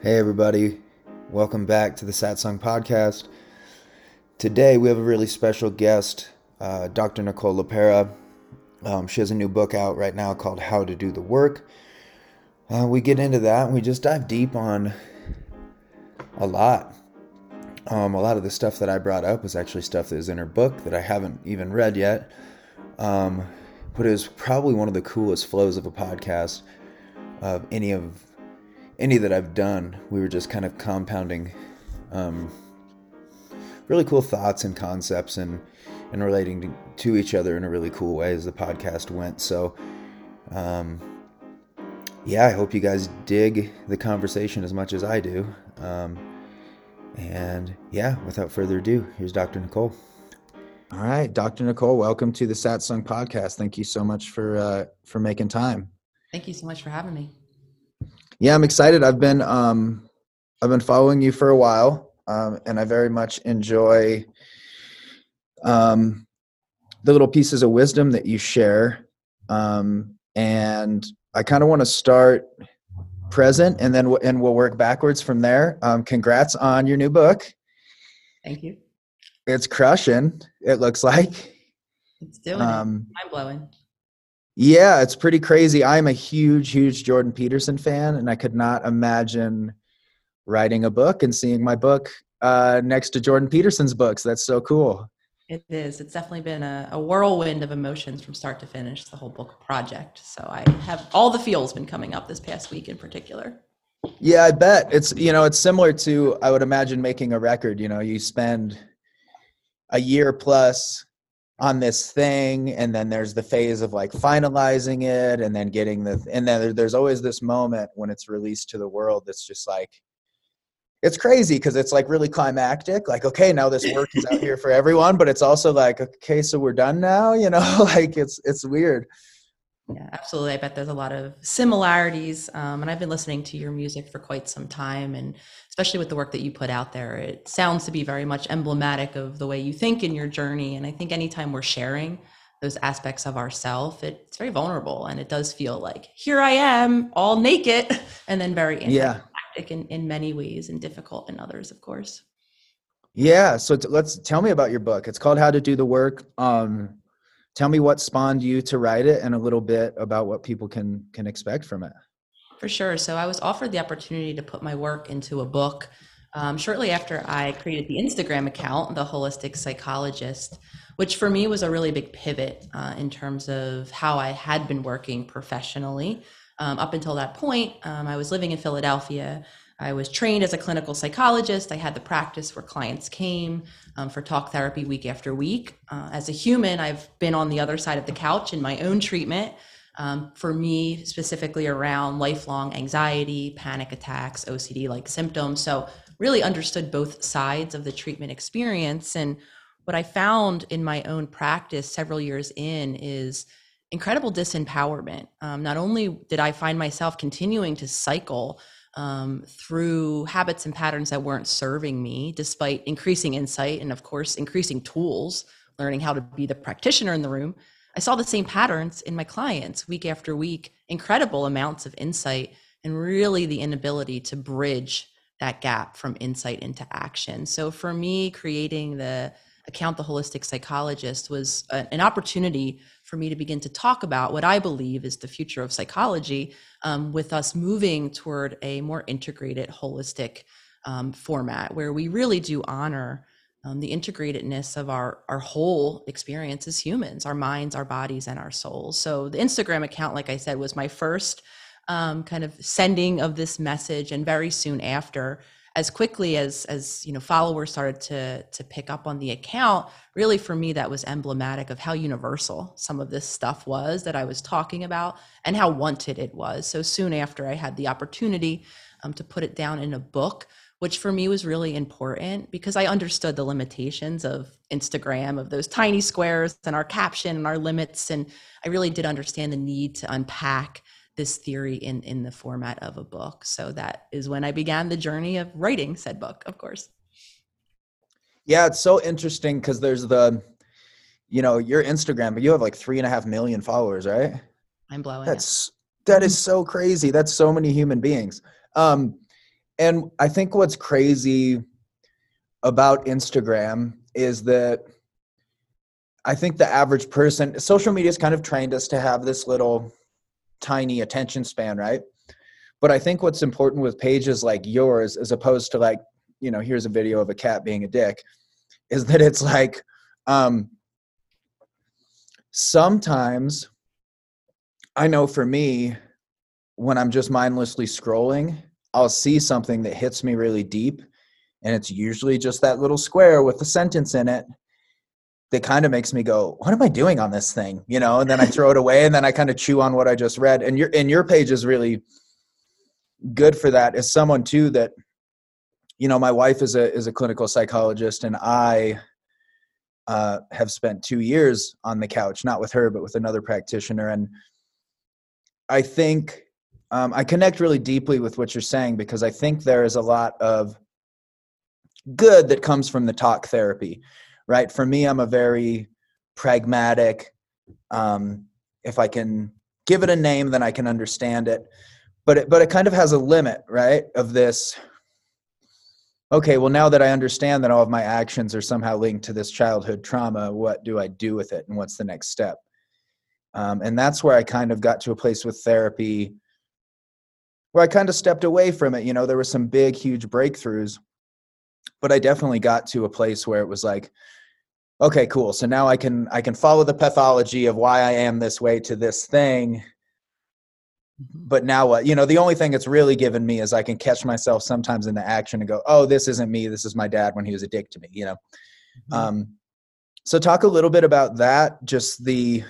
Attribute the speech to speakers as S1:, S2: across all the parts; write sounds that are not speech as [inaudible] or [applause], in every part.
S1: Hey, everybody. Welcome back to the Satsang Podcast. Today, we have a really special guest, uh, Dr. Nicole LePera. Um, she has a new book out right now called How to Do the Work. Uh, we get into that and we just dive deep on a lot. Um, a lot of the stuff that I brought up was actually stuff that is in her book that I haven't even read yet. Um, but it was probably one of the coolest flows of a podcast of any of any that I've done, we were just kind of compounding um, really cool thoughts and concepts and and relating to, to, each other in a really cool way as the podcast went. So, um, yeah, I hope you guys dig the conversation as much as I do. Um, and yeah, without further ado, here's Dr. Nicole. All right, Dr. Nicole, welcome to the Satsang podcast. Thank you so much for uh, for making time.
S2: Thank you so much for having me.
S1: Yeah, I'm excited. I've been um, I've been following you for a while, um, and I very much enjoy um, the little pieces of wisdom that you share. Um, and I kind of want to start present, and then w- and we'll work backwards from there. Um, congrats on your new book.
S2: Thank you.
S1: It's crushing. It looks like.
S2: It's doing um. Mind blowing.
S1: Yeah, it's pretty crazy. I'm a huge, huge Jordan Peterson fan, and I could not imagine writing a book and seeing my book uh, next to Jordan Peterson's books. That's so cool.
S2: It is. It's definitely been a, a, whirlwind of emotions from start to finish, the whole book project. So I have all the feels been coming up this past week in particular.
S1: Yeah, I bet. It's, you know, it's similar to, I would imagine, making a record. You know, you spend a year plus on this thing and then there's the phase of like finalizing it and then getting the and then there's always this moment when it's released to the world that's just like it's crazy because it's like really climactic like okay now this work is out here for everyone but it's also like okay so we're done now? You know [laughs] like it's it's weird
S2: yeah, absolutely. I bet there's a lot of similarities. Um, and I've been listening to your music for quite some time, and especially with the work that you put out there, it sounds to be very much emblematic of the way you think in your journey. And I think anytime we're sharing those aspects of ourself, it's very vulnerable, and it does feel like here I am, all naked, [laughs] and then very yeah. in, in many ways and difficult in others, of course.
S1: Yeah. So t- let's tell me about your book. It's called How to Do the Work. Um, tell me what spawned you to write it and a little bit about what people can can expect from it.
S2: For sure. So i was offered the opportunity to put my work into a book um, shortly after i created the instagram account the holistic psychologist which for me was a really big pivot uh, in terms of how i had been working professionally. Um, up until that point um, i was living in philadelphia I was trained as a clinical psychologist. I had the practice where clients came um, for talk therapy week after week. Uh, as a human, I've been on the other side of the couch in my own treatment. Um, for me, specifically around lifelong anxiety, panic attacks, OCD like symptoms. So, really understood both sides of the treatment experience. And what I found in my own practice several years in is incredible disempowerment. Um, not only did I find myself continuing to cycle um, through habits and patterns that weren't serving me, despite increasing insight and, of course, increasing tools, learning how to be the practitioner in the room. I saw the same patterns in my clients week after week, incredible amounts of insight, and really the inability to bridge that gap from insight into action. So, for me, creating the account the holistic psychologist was a, an opportunity for me to begin to talk about what I believe is the future of psychology, um, with us moving toward a more integrated, holistic um, format where we really do honor um, the integratedness of our our whole experience as humans, our minds, our bodies, and our souls. So the Instagram account, like I said, was my first um, kind of sending of this message, and very soon after as quickly as as you know followers started to to pick up on the account really for me that was emblematic of how universal some of this stuff was that i was talking about and how wanted it was. So soon after i had the opportunity um, to put it down in a book which for me was really important because i understood the limitations of instagram of those tiny squares and our caption and our limits and i really did understand the need to unpack this theory in in the format of a book. So that is when i began the journey of writing said book of course.
S1: Yeah it's so interesting because there's the you know your instagram but you have like three and a half million followers right?
S2: I'm blowing
S1: that's that is so crazy. That's so many human beings. Um and I think what's crazy about Instagram is that I think the average person, social media has kind of trained us to have this little tiny attention span, right? But I think what's important with pages like yours, as opposed to like, you know, here's a video of a cat being a dick, is that it's like, um, sometimes I know for me, when I'm just mindlessly scrolling, I'll see something that hits me really deep. And it's usually just that little square with a sentence in it that kind of makes me go, what am I doing on this thing? You know, and then I throw it away and then I kind of chew on what I just read. And your and your page is really good for that as someone too that you know, my wife is a is a clinical psychologist and I uh, have spent two years on the couch, not with her, but with another practitioner. And I think um, I connect really deeply with what you're saying because I think there is a lot of good that comes from the talk therapy, right? For me, I'm a very pragmatic. Um, if I can give it a name, then I can understand it. But it, but it kind of has a limit, right? Of this. Okay, well, now that I understand that all of my actions are somehow linked to this childhood trauma, what do I do with it, and what's the next step? Um, and that's where I kind of got to a place with therapy where I kind of stepped away from it. You know, there were some big, huge breakthroughs, but I definitely got to a place where it was like, okay, cool. So now I can I can follow the pathology of why I am this way to this thing. But now what? You know, the only thing it's really given me is I can catch myself sometimes in the action and go, "Oh, this isn't me. This is my dad when he was a dick to me." You know. Mm-hmm. Um, so talk a little bit about that. Just the,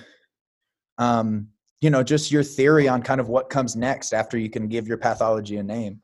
S1: um, you know, just your theory on kind of what comes next after you can give your pathology a name.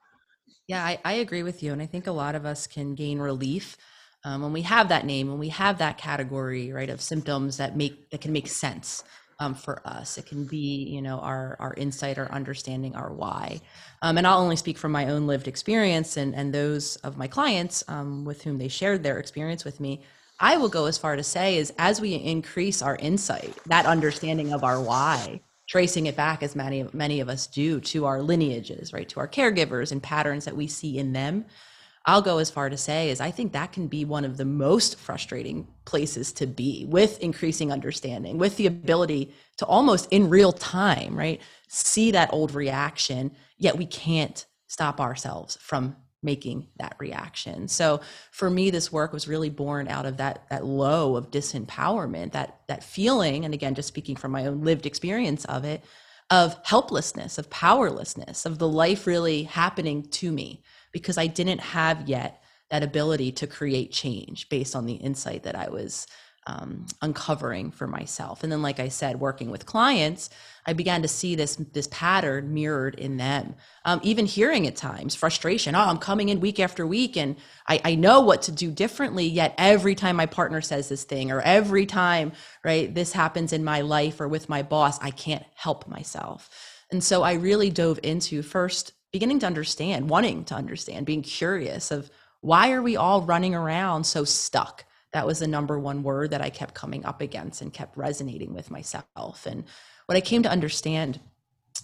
S2: Yeah, I, I agree with you. And I think a lot of us can gain relief um, when we have that name, when we have that category, right, of symptoms that make that can make sense um, for us. It can be, you know, our our insight, our understanding, our why. Um, and I'll only speak from my own lived experience and and those of my clients um, with whom they shared their experience with me. I will go as far to say is as we increase our insight, that understanding of our why, tracing it back as many many of us do to our lineages right to our caregivers and patterns that we see in them i'll go as far to say is i think that can be one of the most frustrating places to be with increasing understanding with the ability to almost in real time right see that old reaction yet we can't stop ourselves from making that reaction. So for me, this work was really born out of that that low of disempowerment, that that feeling, and again, just speaking from my own lived experience of it, of helplessness, of powerlessness, of the life really happening to me because I didn't have yet that ability to create change based on the insight that I was um, uncovering for myself. And then, like I said, working with clients, I began to see this this pattern mirrored in them. Um, even hearing at times frustration. Oh, I'm coming in week after week, and I, I know what to do differently. Yet every time my partner says this thing, or every time right this happens in my life or with my boss, I can't help myself. And so I really dove into first beginning to understand, wanting to understand, being curious of why are we all running around so stuck that was the number one word that I kept coming up against and kept resonating with myself. And what I came to understand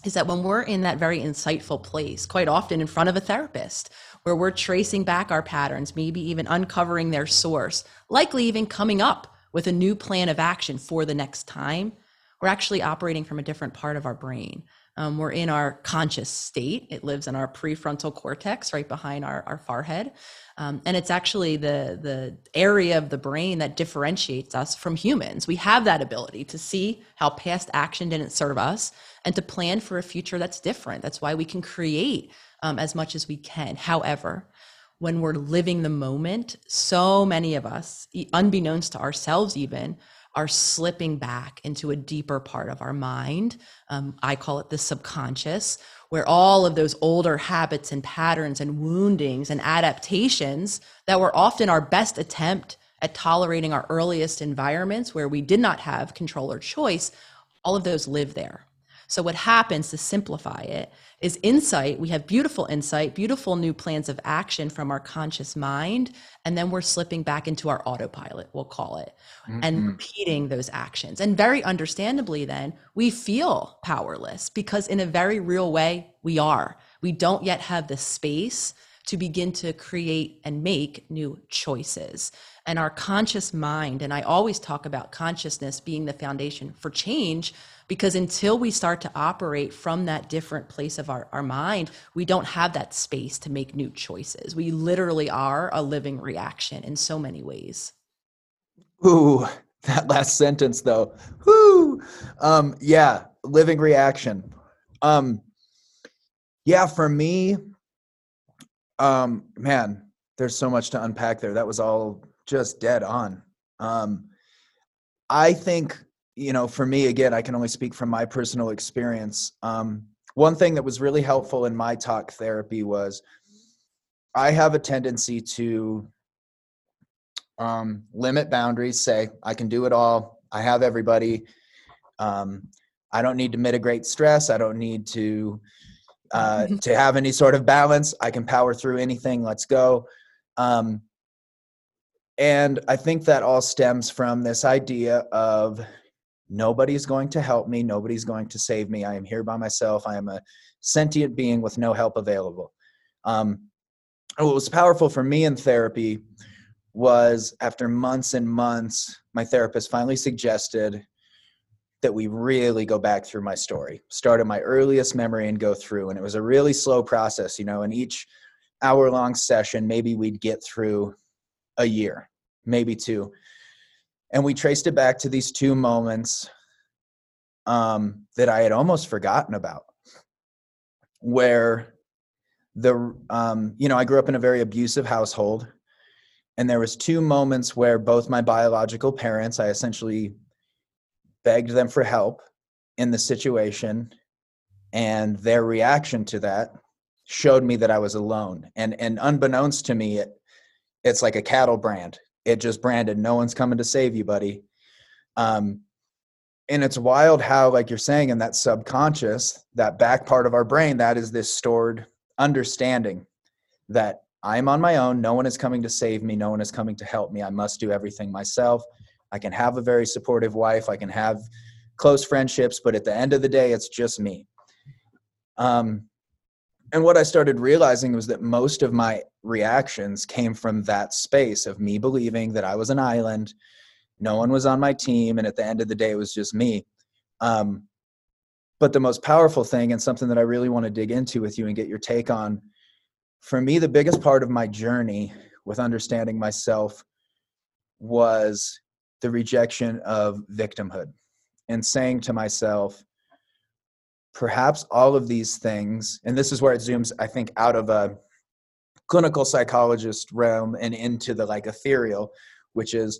S2: is that when we're in that very insightful place, quite often in front of a therapist, where we're tracing back our patterns, maybe even uncovering their source, likely even coming up with a new plan of action for the next time, we're actually operating from a different part of our brain. Um, we're in our conscious state. It lives in our prefrontal cortex, right behind our, our forehead. Um, and it's actually the, the area of the brain that differentiates us from humans. We have that ability to see how past action didn't serve us and to plan for a future that's different. That's why we can create um, as much as we can. However, when we're living the moment, so many of us, unbeknownst to ourselves even, are slipping back into a deeper part of our mind. Um, I call it the subconscious, where all of those older habits and patterns and woundings and adaptations that were often our best attempt at tolerating our earliest environments where we did not have control or choice, all of those live there. So, what happens to simplify it is insight. We have beautiful insight, beautiful new plans of action from our conscious mind. And then we're slipping back into our autopilot, we'll call it, mm-hmm. and repeating those actions. And very understandably, then we feel powerless because, in a very real way, we are. We don't yet have the space to begin to create and make new choices. And our conscious mind, and I always talk about consciousness being the foundation for change, because until we start to operate from that different place of our, our mind, we don't have that space to make new choices. We literally are a living reaction in so many ways.
S1: Ooh, that last sentence though. Whoo. Um, yeah, living reaction. Um, yeah, for me, um, man, there's so much to unpack there. That was all just dead on. Um, I think, you know, for me, again, I can only speak from my personal experience. Um, one thing that was really helpful in my talk therapy was I have a tendency to um, limit boundaries, say, I can do it all, I have everybody. Um, I don't need to mitigate stress. I don't need to uh, [laughs] to have any sort of balance. I can power through anything. Let's go. Um, and I think that all stems from this idea of nobody's going to help me, nobody's going to save me. I am here by myself. I am a sentient being with no help available. Um, what was powerful for me in therapy was after months and months, my therapist finally suggested that we really go back through my story, start at my earliest memory and go through. And it was a really slow process, you know, in each hour long session, maybe we'd get through a year, maybe two. And we traced it back to these two moments um, that I had almost forgotten about, where the, um, you know, I grew up in a very abusive household. And there was two moments where both my biological parents, I essentially begged them for help in the situation and their reaction to that showed me that I was alone and and unbeknownst to me it it's like a cattle brand it just branded no one's coming to save you buddy um and it's wild how like you're saying in that subconscious that back part of our brain that is this stored understanding that I'm on my own no one is coming to save me no one is coming to help me I must do everything myself I can have a very supportive wife. I can have close friendships, but at the end of the day, it's just me. Um, and what I started realizing was that most of my reactions came from that space of me believing that I was an island, no one was on my team, and at the end of the day, it was just me. Um, but the most powerful thing, and something that I really want to dig into with you and get your take on, for me, the biggest part of my journey with understanding myself was the rejection of victimhood and saying to myself, perhaps all of these things, and this is where it zooms, I think, out of a clinical psychologist realm and into the like ethereal, which is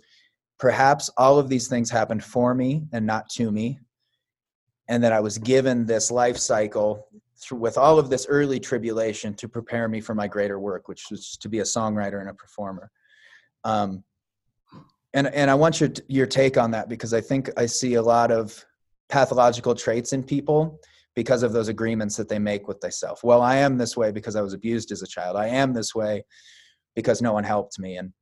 S1: perhaps all of these things happened for me and not to me. And that I was given this life cycle through, with all of this early tribulation to prepare me for my greater work, which was to be a songwriter and a performer. Um, and and I want your your take on that because I think I see a lot of pathological traits in people because of those agreements that they make with themselves. Well, I am this way because I was abused as a child. I am this way because no one helped me, and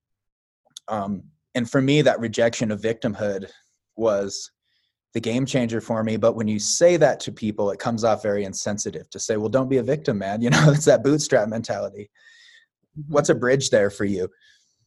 S1: um, and for me, that rejection of victimhood was the game changer for me. But when you say that to people, it comes off very insensitive to say, "Well, don't be a victim, man." [laughs] You know, it's that bootstrap mentality. Mm-hmm. What's a bridge there for you?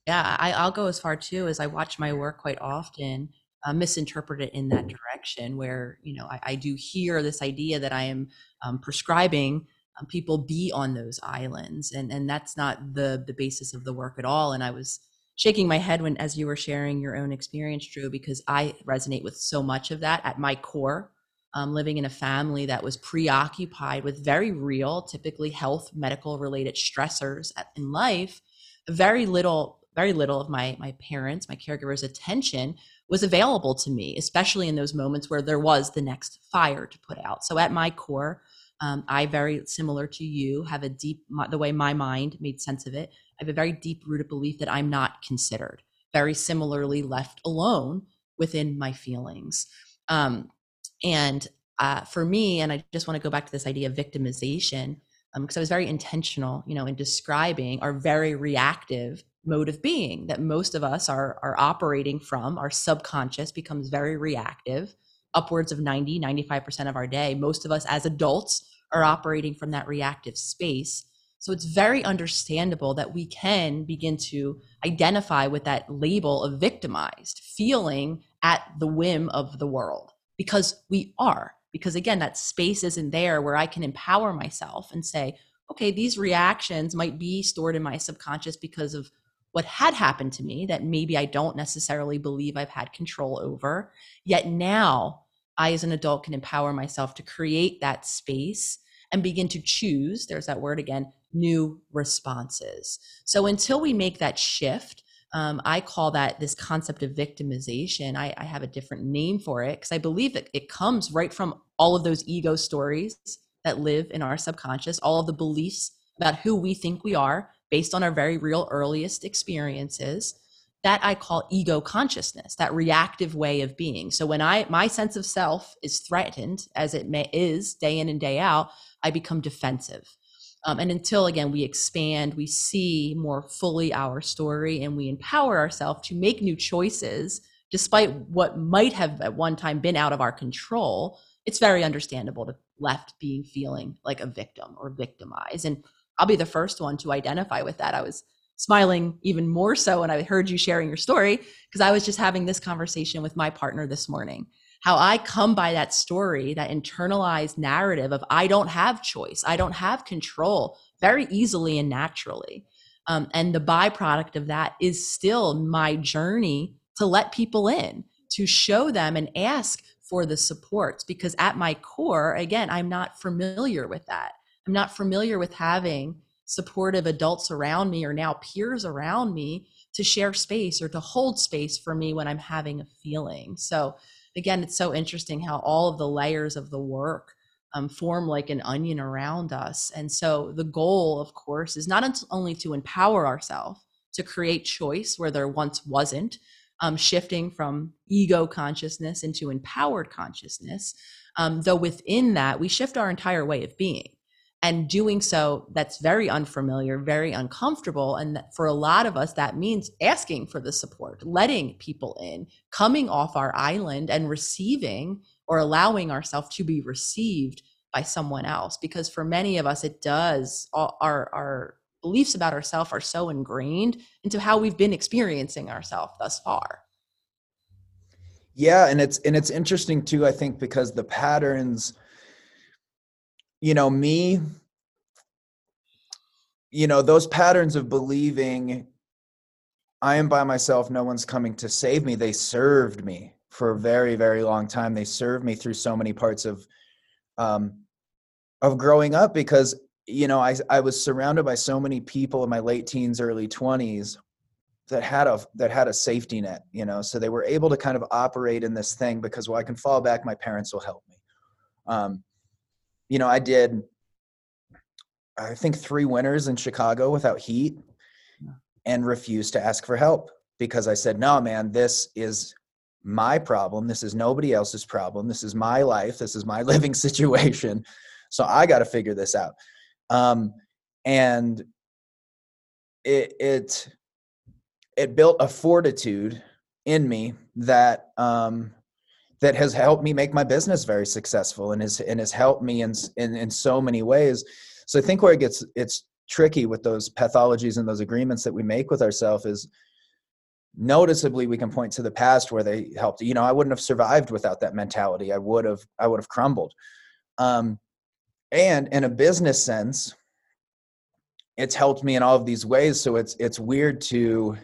S2: Yeah, I, I'll go as far too as I watch my work quite often uh, misinterpret it in that direction where you know I, I do hear this idea that I am um, prescribing um, people be on those islands and and that's not the the basis of the work at all and I was shaking my head when as you were sharing your own experience Drew because I resonate with so much of that at my core um, living in a family that was preoccupied with very real typically health medical related stressors in life very little very little of my my parents, my caregivers' attention was available to me, especially in those moments where there was the next fire to put out. So at my core, um, I very similar to you have a deep the way my mind made sense of it. I have a very deep rooted belief that I'm not considered. Very similarly left alone within my feelings. Um, and uh, for me, and I just want to go back to this idea of victimization because um, I was very intentional, you know, in describing our very reactive mode of being that most of us are are operating from. Our subconscious becomes very reactive. Upwards of 90 95% of our day most of us as adults are operating from that reactive space. So it's very understandable that we can begin to identify with that label of victimized, feeling at the whim of the world because we are. Because again, that space isn't there where I can empower myself and say, okay, these reactions might be stored in my subconscious because of what had happened to me that maybe I don't necessarily believe I've had control over. Yet now, I as an adult can empower myself to create that space and begin to choose, there's that word again, new responses. So until we make that shift, um, I call that this concept of victimization. I, I have a different name for it because I believe that it comes right from all of those ego stories that live in our subconscious, all of the beliefs about who we think we are based on our very real earliest experiences that I call ego consciousness, that reactive way of being. So when I my sense of self is threatened, as it may, is day in and day out, I become defensive. Um, and until again we expand, we see more fully our story, and we empower ourselves to make new choices, despite what might have at one time been out of our control. It's very understandable to left being feeling like a victim or victimized, and I'll be the first one to identify with that. I was smiling even more so when I heard you sharing your story because I was just having this conversation with my partner this morning how I come by that story, that internalized narrative of I don't have choice, I don't have control very easily and naturally. Um, and the byproduct of that is still my journey to let people in, to show them and ask for the supports. Because at my core, again, I'm not familiar with that. I'm not familiar with having supportive adults around me or now peers around me to share space or to hold space for me when I'm having a feeling. So, again, it's so interesting how all of the layers of the work um, form like an onion around us. And so the goal, of course, is not only to empower ourselves to create choice where there once wasn't, um, shifting from ego consciousness into empowered consciousness, um, though within that, we shift our entire way of being and doing so that's very unfamiliar very uncomfortable and for a lot of us that means asking for the support letting people in coming off our island and receiving or allowing ourselves to be received by someone else. Because for many of us it does our our beliefs about ourselves are so ingrained into how we've been experiencing ourselves thus far.
S1: Yeah and it's and it's interesting too i think because the patterns you know me you know those patterns of believing i am by myself no one's coming to save me they served me for a very very long time. They served me through so many parts of um of growing up because you know i i was surrounded by so many people in my late teens early 20s that had a that had a safety net you know so they were able to kind of operate in this thing because well i can fall back my parents will help me. Um you know, I did, I think, three winters in Chicago without heat and refused to ask for help because I said, no, man, this is my problem. This is nobody else's problem. This is my life. This is my [laughs] living situation. So I got to figure this out. Um, and it, it, it built a fortitude in me that um, that has helped me make my business very successful and has and has helped me in in, in so many ways. So I think where it gets it's tricky with those pathologies and those agreements that we make with ourselves is noticeably we can point to the past where they helped. You know i wouldn't have survived without that mentality. I would have i would have crumbled. Um, and in a business sense it's helped me in all of these ways. So it's it's weird to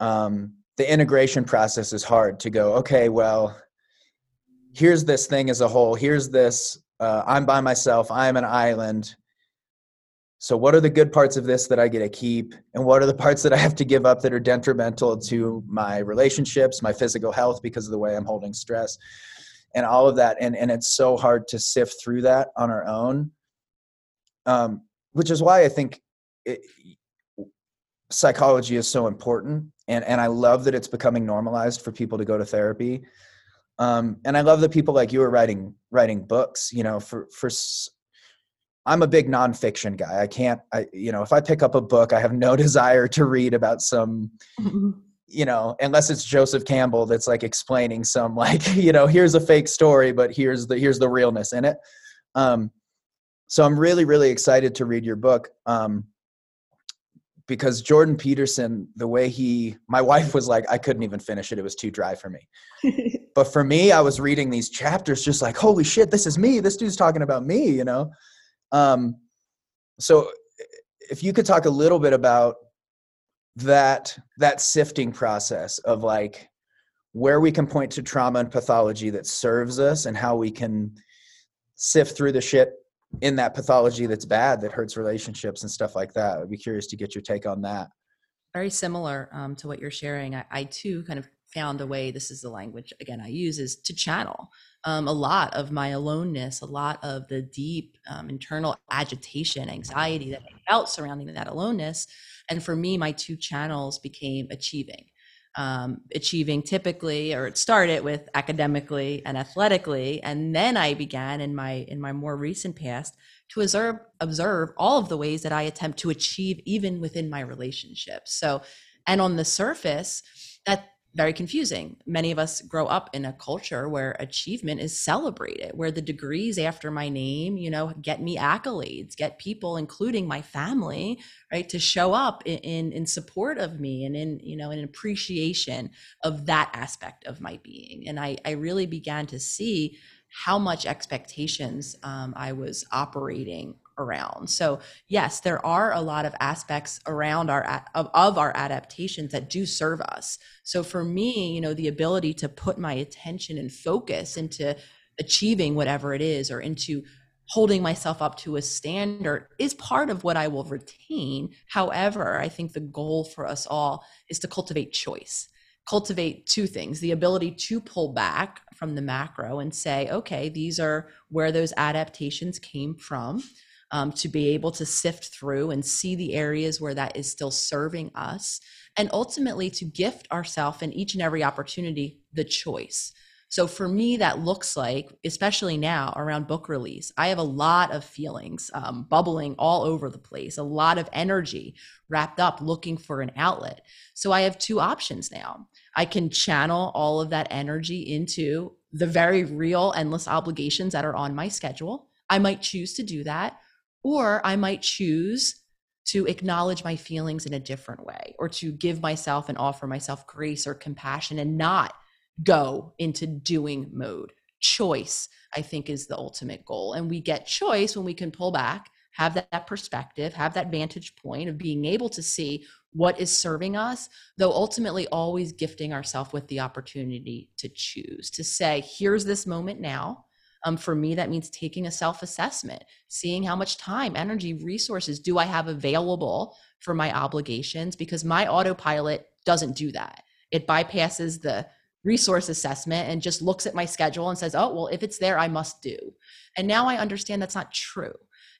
S1: um, the integration process is hard to go okay well here's this thing as a whole. Here's this uh, i'm by myself. I'm an island. So what are the good parts of this that i get to keep? And what are the parts that i have to give up that are detrimental to my relationships my physical health because of the way i'm holding stress? And all of that and and it's so hard to sift through that on our own um, which is why i think it, psychology is so important and and I love that it's becoming normalized for people to go to therapy. Um, and I love that people like you are writing writing books. You know, for for I'm a big nonfiction guy. I can't, I you know, if I pick up a book, I have no [laughs] desire to read about some, you know, unless it's Joseph Campbell that's like explaining some [laughs] like you know here's a fake story, but here's the here's the realness in it. Um, so I'm really, really excited to read your book. Um, because Jordan Peterson, the way he, my wife was like, I couldn't even finish it. It was too dry for me. [laughs] but for me, I was reading these chapters just like, holy shit, this is me. This dude's talking about me, you know? Um, so if you could talk a little bit about that, that sifting process of like where we can point to trauma and pathology that serves us and how we can sift through the shit in that pathology that's bad that hurts relationships and stuff like that. I'd be curious to get your take on that.
S2: Very similar um, to what you're sharing. I, I, too kind of found a way. This is the language again I use is to channel um, a lot of my aloneness, a lot of the deep um, internal agitation, anxiety that I felt surrounding that aloneness. And for me, my two channels became achieving um, achieving typically or it started with academically and athletically and then i began in my in my more recent past to observe observe all of the ways that i attempt to achieve even within my relationships. So and on the surface that very confusing. Many of us grow up in a culture where achievement is celebrated, where the degrees after my name, you know, get me accolades, get people, including my family, right, to show up in, in, support of me and in, you know, in appreciation of that aspect of my being. And I, I really began to see how much expectations um, I was operating around. So yes, there are a lot of aspects around our of, of our adaptations that do serve us. So for me, you know, the ability to put my attention and focus into achieving whatever it is or into holding myself up to a standard is part of what I will retain. However, I think the goal for us all is to cultivate choice cultivate two things the ability to pull back from the macro and say, okay, these are where those adaptations came from um, to be able to sift through and see the areas where that is still serving us, and ultimately to gift ourselves in each and every opportunity the choice. So for me, that looks like, especially now around book release, I have a lot of feelings um, bubbling all over the place, a lot of energy wrapped up looking for an outlet. So I have two options now. I can channel all of that energy into the very real, endless obligations that are on my schedule. I might choose to do that, or I might choose to acknowledge my feelings in a different way or to give myself and offer myself grace or compassion and not go into doing mode. Choice, I think, is the ultimate goal. And we get choice when we can pull back, have that, perspective, have that vantage point of being able to see what is serving us, though ultimately always gifting ourselves with the opportunity to choose, to say, here's this moment now. Um, for me, that means taking a self assessment, seeing how much time, energy, resources do I have available for my obligations, because my autopilot doesn't do that. It bypasses the resource assessment and just looks at my schedule and says, oh, well, if it's there, I must do. And now I understand that's not true.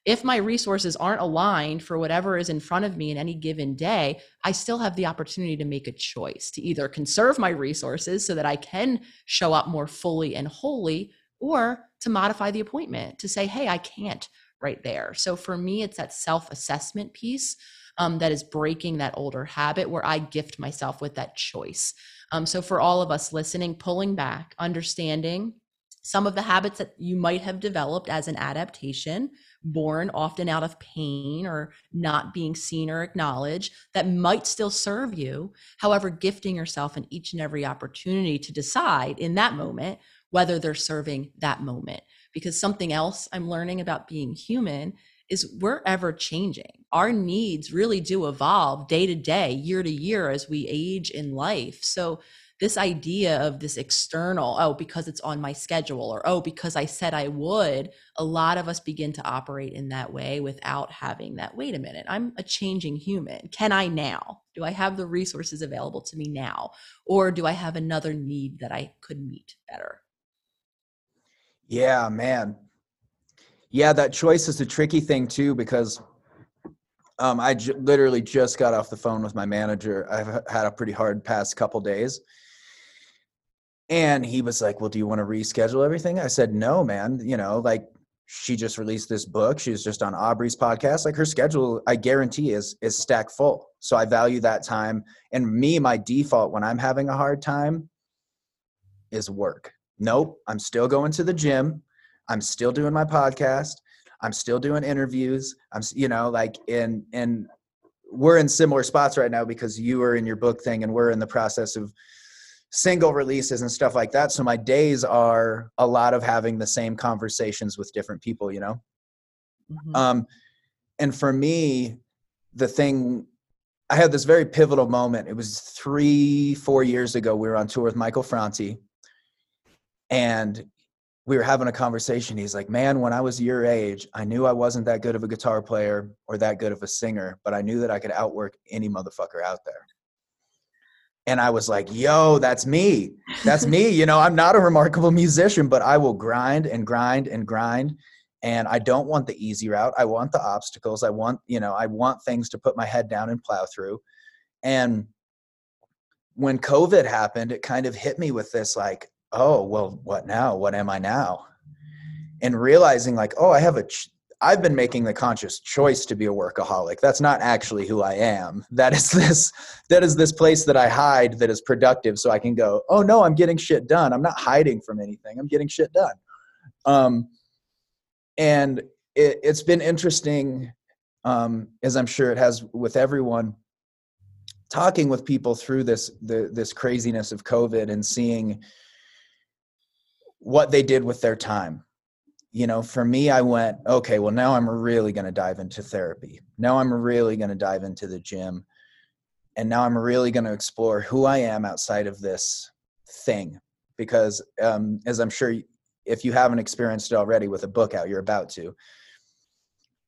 S2: If my resources aren't aligned for whatever is in front of me in any given day, I still have the opportunity to make a choice to either conserve my resources so that I can show up more fully and wholly or to modify the appointment to say, hey, I can't right there. So for me, it's that self assessment piece um, that is breaking that older habit where I gift myself with that choice. Um, so for all of us listening, pulling back, understanding some of the habits that you might have developed as an adaptation born often out of pain or not being seen or acknowledged that might still serve you however gifting yourself in each and every opportunity to decide in that moment whether they're serving that moment. Because something else I'm learning about being human is we're ever changing. Our needs really do evolve day to day, year to year as we age in life. So, this idea of this external, oh, because it's on my schedule, or oh, because I said I would, a lot of us begin to operate in that way without having that. Wait a minute, I'm a changing human. Can I now? Do I have the resources available to me now? Or do I have another need that I could meet better?
S1: Yeah, man. Yeah, that choice is a tricky thing too because um, I j- literally just got off the phone with my manager. I've had a pretty hard past couple days. And he was like, Well, do you want to reschedule everything? I said, No, man. You know, like she just released this book. She was just on Aubrey's podcast. Like her schedule, I guarantee is is stack full. So I value that time. And me, my default when I'm having a hard time is work nope, I'm still going to the gym. I'm still doing my podcast. I'm still doing interviews. I'm, you know, like in, and we're in similar spots right now because you are in your book thing and we're in the process of single releases and stuff like that. So my days are a lot of having the same conversations with different people, you know? Mm-hmm. Um, and for me, the thing I had this very pivotal moment. It was three, four years ago. We were on tour with Michael Franti, and we were having a conversation. He's like, "Man, when I was your age, I knew I wasn't that good of a guitar player or that good of a singer, but I knew that I could outwork any motherfucker out there." And I was like, "Yo, that's me. That's [laughs] me. You know, I'm not a remarkable musician, but I will grind and grind and grind." and i don't want the easy route i want the obstacles i want you know i want things to put my head down and plow through and when covid happened it kind of hit me with this like oh well what now? What am i now? And realizing like oh i have a ch- i've been making the conscious choice to be a workaholic. That's not actually who i am. [laughs] That is this that is this place that i hide that is productive so i can go oh no i'm getting shit done. I'm not hiding from anything. I'm getting shit done. Um and it, has been interesting um, as i'm sure it has with everyone talking with people through this the, this craziness of covid and seeing what they did with their time you know for me i went okay well now i'm really going to dive into therapy now i'm really going to dive into the gym and now i'm really going to explore who i am outside of this thing because um, as i'm sure if you haven't experienced it already with a book out, you're about to.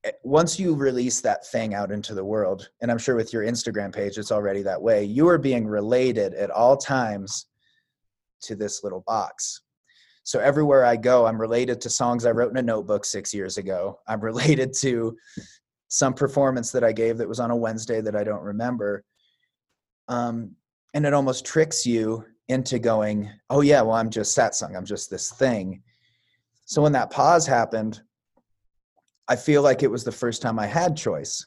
S1: Eh, once you release that thing out into the world, and I'm sure with your Instagram page, it's already that way, you are being related at all times to this little box. So everywhere I go, I'm related to songs I wrote in a notebook six years ago. I'm [laughs] related to some performance that I gave that was on a Wednesday that I don't remember. Um, and it almost tricks you into going, oh yeah, well I'm just satsang, I'm just this thing. So when that pause happened, I feel like it was the first time I had choice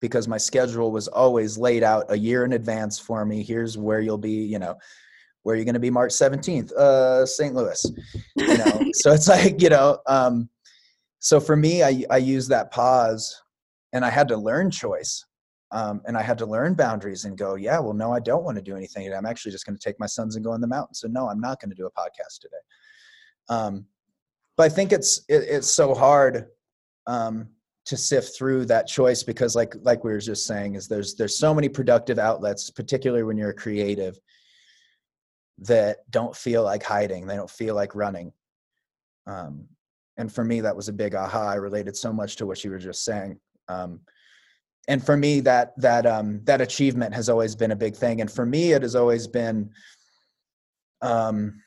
S1: because my schedule was always laid out a year in advance for me. Here's where you'll be, you know, where are you're going to be March 17th, uh, St. Louis, you know? [laughs] so it's like, you know, um, so for me, I, I use that pause and I had to learn choice. Um, and I had to learn boundaries and go, yeah, well, no, I don't want to do anything. I'm actually just going to take my sons and go in the mountains. So no, I'm not going to do a podcast today. Um, but I think it's it, it's so hard um, to sift through that choice because, like like we were just saying, is there's there's so many productive outlets, particularly when you're a creative, that don't feel like hiding. They don't feel like running. Um, and for me, that was a big aha. I related so much to what you were just saying. Um, and for me, that that um, that achievement has always been a big thing. And for me, it has always been um,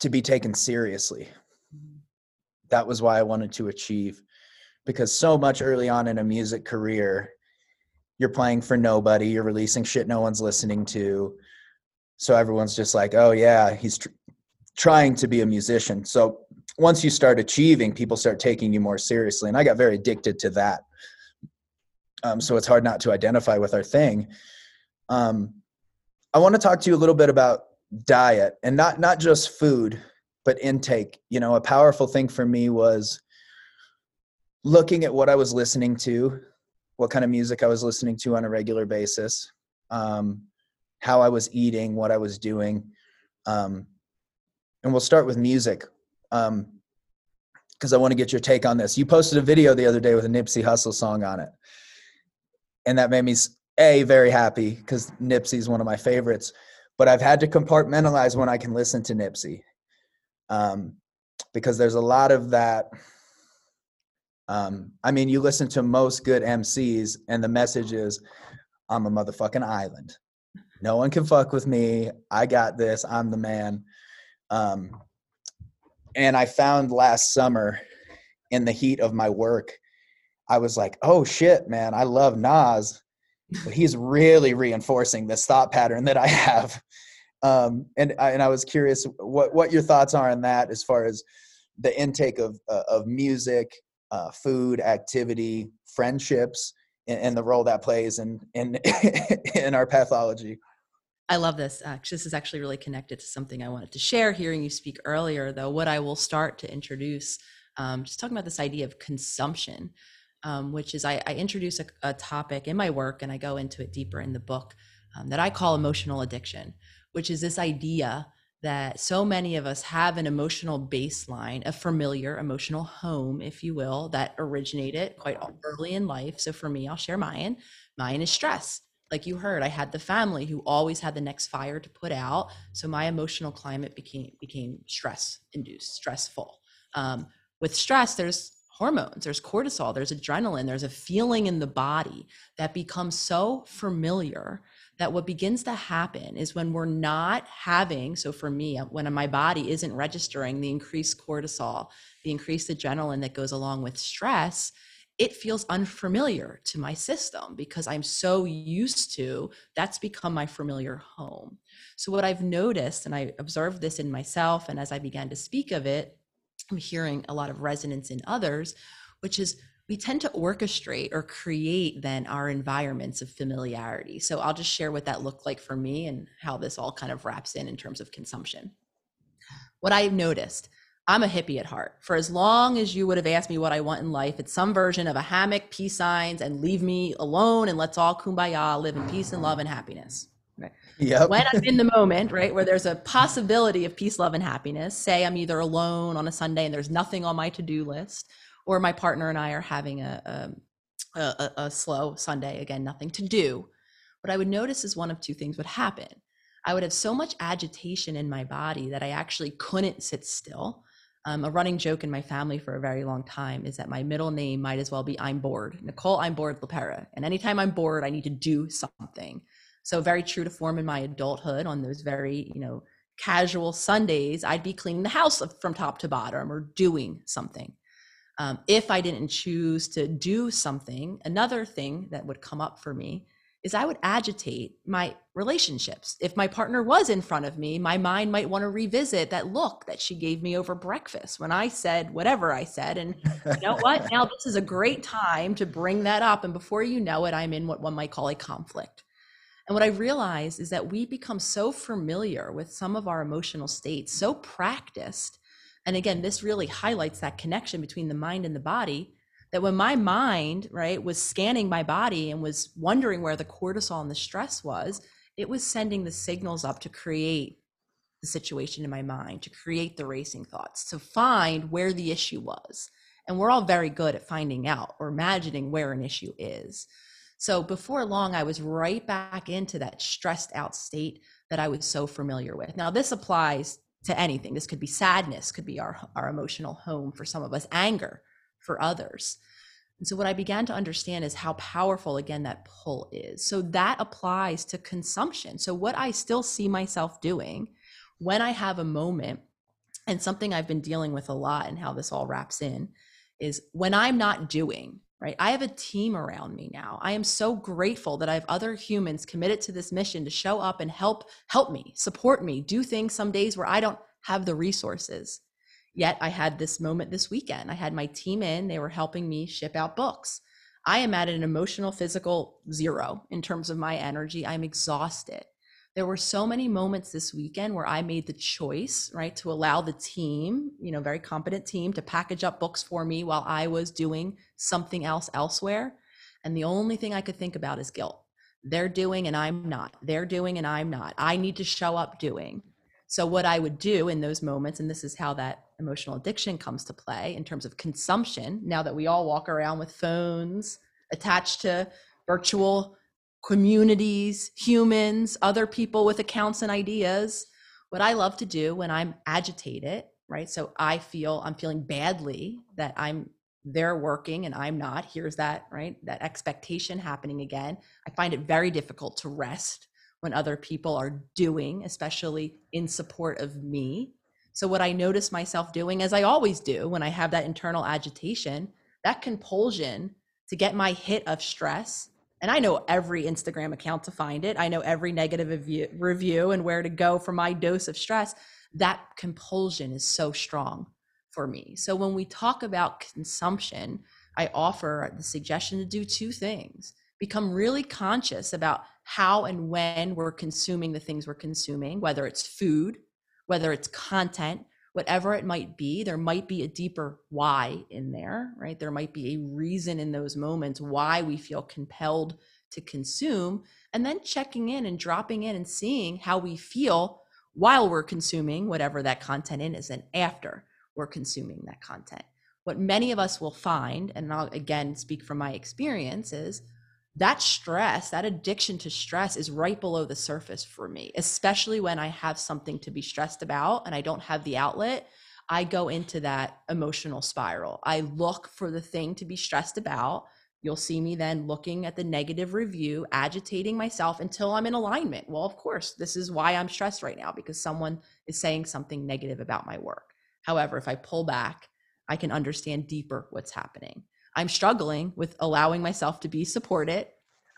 S1: to be taken seriously that was why I wanted to achieve because so much early on in a music career you're playing for nobody you're releasing shit no one's listening to so everyone's just like oh yeah he's tr- trying to be a musician. So once you start achieving people start taking you more seriously and i got very addicted to that. Um, so it's hard not to identify with our thing. Um, i want to talk to you a little bit about diet and not not just food but intake. You know a powerful thing for me was looking at what i was listening to what kind of music i was listening to on a regular basis. Um, how i was eating what i was doing um, and we'll start with music because um, i want to get your take on this you posted a video the other day with a nipsey hussle song on it and that made me a very happy because nipsey's one of my favorites but i've had to compartmentalize when i can listen to nipsey um, because there's a lot of that. Um, I mean, you listen to most good MCs, and the message is, "I'm a motherfucking island. No one can fuck with me. I got this. I'm the man." Um, and I found last summer, in the heat of my work, I was like, "Oh shit, man! I love Nas." But he's really reinforcing this thought pattern that I have um, and and I was curious what what your thoughts are on that as far as the intake of uh, of music, uh, food, activity, friendships, and, and, the role that plays in in [laughs] in our pathology.
S2: I love this. Uh, this is actually really connected to something I wanted to share. Hearing you speak earlier, though, what I will start to introduce um, just talking about this idea of consumption, um, which is I, I introduce a, a, topic in my work and I go into it deeper in the book um, that I call emotional addiction, which is this idea that so many of us have an emotional baseline, a familiar emotional home, if you will, that originated quite early in life. So for me, I'll share mine. Mine is stress. Like you heard, I had the family who always had the next fire to put out. So my emotional climate became became stress induced, stressful. Um, with stress, there's hormones, there's cortisol, there's adrenaline, there's a feeling in the body that becomes so familiar that what begins to happen is when we're not having, so for me, when my body isn't registering the increased cortisol, the increased adrenaline that goes along with stress, it feels unfamiliar to my system because I'm so used to that's become my familiar home. So, what I've noticed, and I observed this in myself, and as I began to speak of it, I'm hearing a lot of resonance in others, which is we tend to orchestrate or create then our environments of familiarity. So I'll just share what that looked like for me and how this all kind of wraps in in terms of consumption. What I've noticed, I'm a hippie at heart. For as long as you would have asked me what I want in life, it's some version of a hammock, peace signs, and leave me alone and let's all kumbaya, live in peace and love and happiness. Right.
S1: Yep.
S2: When I'm in the [laughs] moment, right, where there's a possibility of peace, love, and happiness, say I'm either alone on a Sunday and there's nothing on my to do list, or my partner and I are having a, a, a, a slow Sunday, again, nothing to do, what I would notice is one of two things would happen. I would have so much agitation in my body that I actually couldn't sit still. Um, a running joke in my family for a very long time is that my middle name might as well be I'm bored. Nicole, I'm bored LePera. And anytime I'm bored, I need to do something. So very true to form in my adulthood on those very, you know, casual Sundays, I'd be cleaning the house from top to bottom or doing something um, if I didn't choose to do something, another thing that would come up for me is I would agitate my relationships. If my partner was in front of me, my mind might want to revisit that look that she gave me over breakfast when I said whatever I said. And [laughs] you know what? Now this is a great time to bring that up. And before you know it, I'm in what one might call a conflict. And what I realize is that we become so familiar with some of our emotional states, so practiced and again this really highlights that connection between the mind and the body that when my mind right was scanning my body and was wondering where the cortisol and the stress was it was sending the signals up to create the situation in my mind to create the racing thoughts to find where the issue was. And we're all very good at finding out or imagining where an issue is. So before long i was right back into that stressed out state that i was so familiar with. Now this applies to anything. This could be sadness, could be our, our emotional home for some of us, anger for others. And so, what I began to understand is how powerful, again, that pull is. So, that applies to consumption. So, what I still see myself doing when I have a moment, and something I've been dealing with a lot, and how this all wraps in, is when I'm not doing, right? I have a team around me now. I am so grateful that I have other humans committed to this mission to show up and help help me, support me, do things some days where I don't have the resources. Yet I had this moment this weekend. I had my team in, they were helping me ship out books. I am at an emotional, physical zero in terms of my energy. I'm exhausted there were so many moments this weekend where I made the choice, right, to allow the team, you know, very competent team to package up books for me while I was doing something else elsewhere. And the only thing I could think about is guilt. They're doing and I'm not. They're doing and I'm not. I need to show up doing. So, what I would do in those moments, and this is how that emotional addiction comes to play in terms of consumption, now that we all walk around with phones attached to virtual communities, humans, other people with accounts and ideas. What I love to do when I'm agitated, right? So I feel I'm feeling badly that I'm they're working and I'm not. Here's that, right? That expectation happening again. I find it very difficult to rest when other people are doing, especially in support of me. So, what I notice myself doing, as I always do when I have that internal agitation, that compulsion to get my hit of stress and I know every Instagram account to find it. I know every negative review, and where to go for my dose of stress. That compulsion is so strong for me. So when we talk about consumption, I offer the suggestion to do two things become really conscious about how and when we're consuming the things we're consuming, whether it's food, whether it's content, whatever it might be, there might be a deeper why in there, right? There might be a reason in those moments why we feel compelled to consume, and then checking in and dropping in and seeing how we feel while we're consuming whatever that content is and after we're consuming that content. What many of us will find, and I'll again speak from my experience, is that stress, that addiction to stress is right below the surface for me, especially when I have something to be stressed about and I don't have the outlet. I go into that emotional spiral. I look for the thing to be stressed about. You'll see me then looking at the negative review, agitating myself until I'm in alignment. Well, of course, this is why I'm stressed right now because someone is saying something negative about my work. However, if I pull back, I can understand deeper what's happening. I'm struggling with allowing myself to be supported.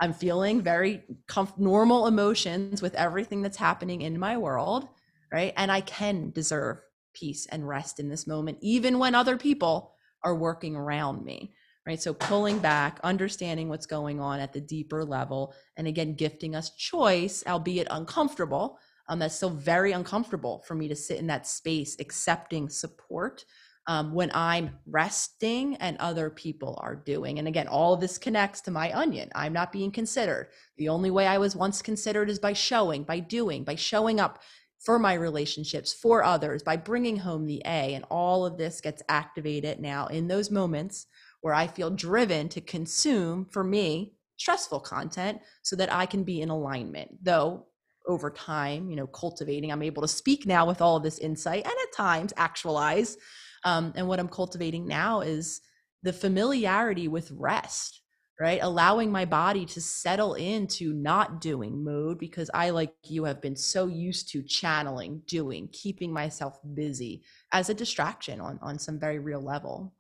S2: I'm feeling very comf- normal emotions with everything that's happening in my world, right? And I can deserve peace and rest in this moment, even when other people are working around me, right? So pulling back, understanding what's going on at the deeper level, and again, gifting us choice, albeit uncomfortable. Um, that's still very uncomfortable for me to sit in that space, accepting support um, when I'm resting and other people are doing. And again, all of this connects to my onion. I'm not being considered. The only way I was once considered is by showing, by doing, by showing up for my relationships, for others, by bringing home the A. And all of this gets activated now in those moments where I feel driven to consume, for me, stressful content so that I can be in alignment. Though over time, you know, cultivating, I'm able to speak now with all of this insight and at times actualize um, and what I'm cultivating now is the familiarity with rest, right? Allowing my body to settle into not doing mode because I, like you, have been so used to channeling, doing, keeping myself busy as a distraction on, on some very real level.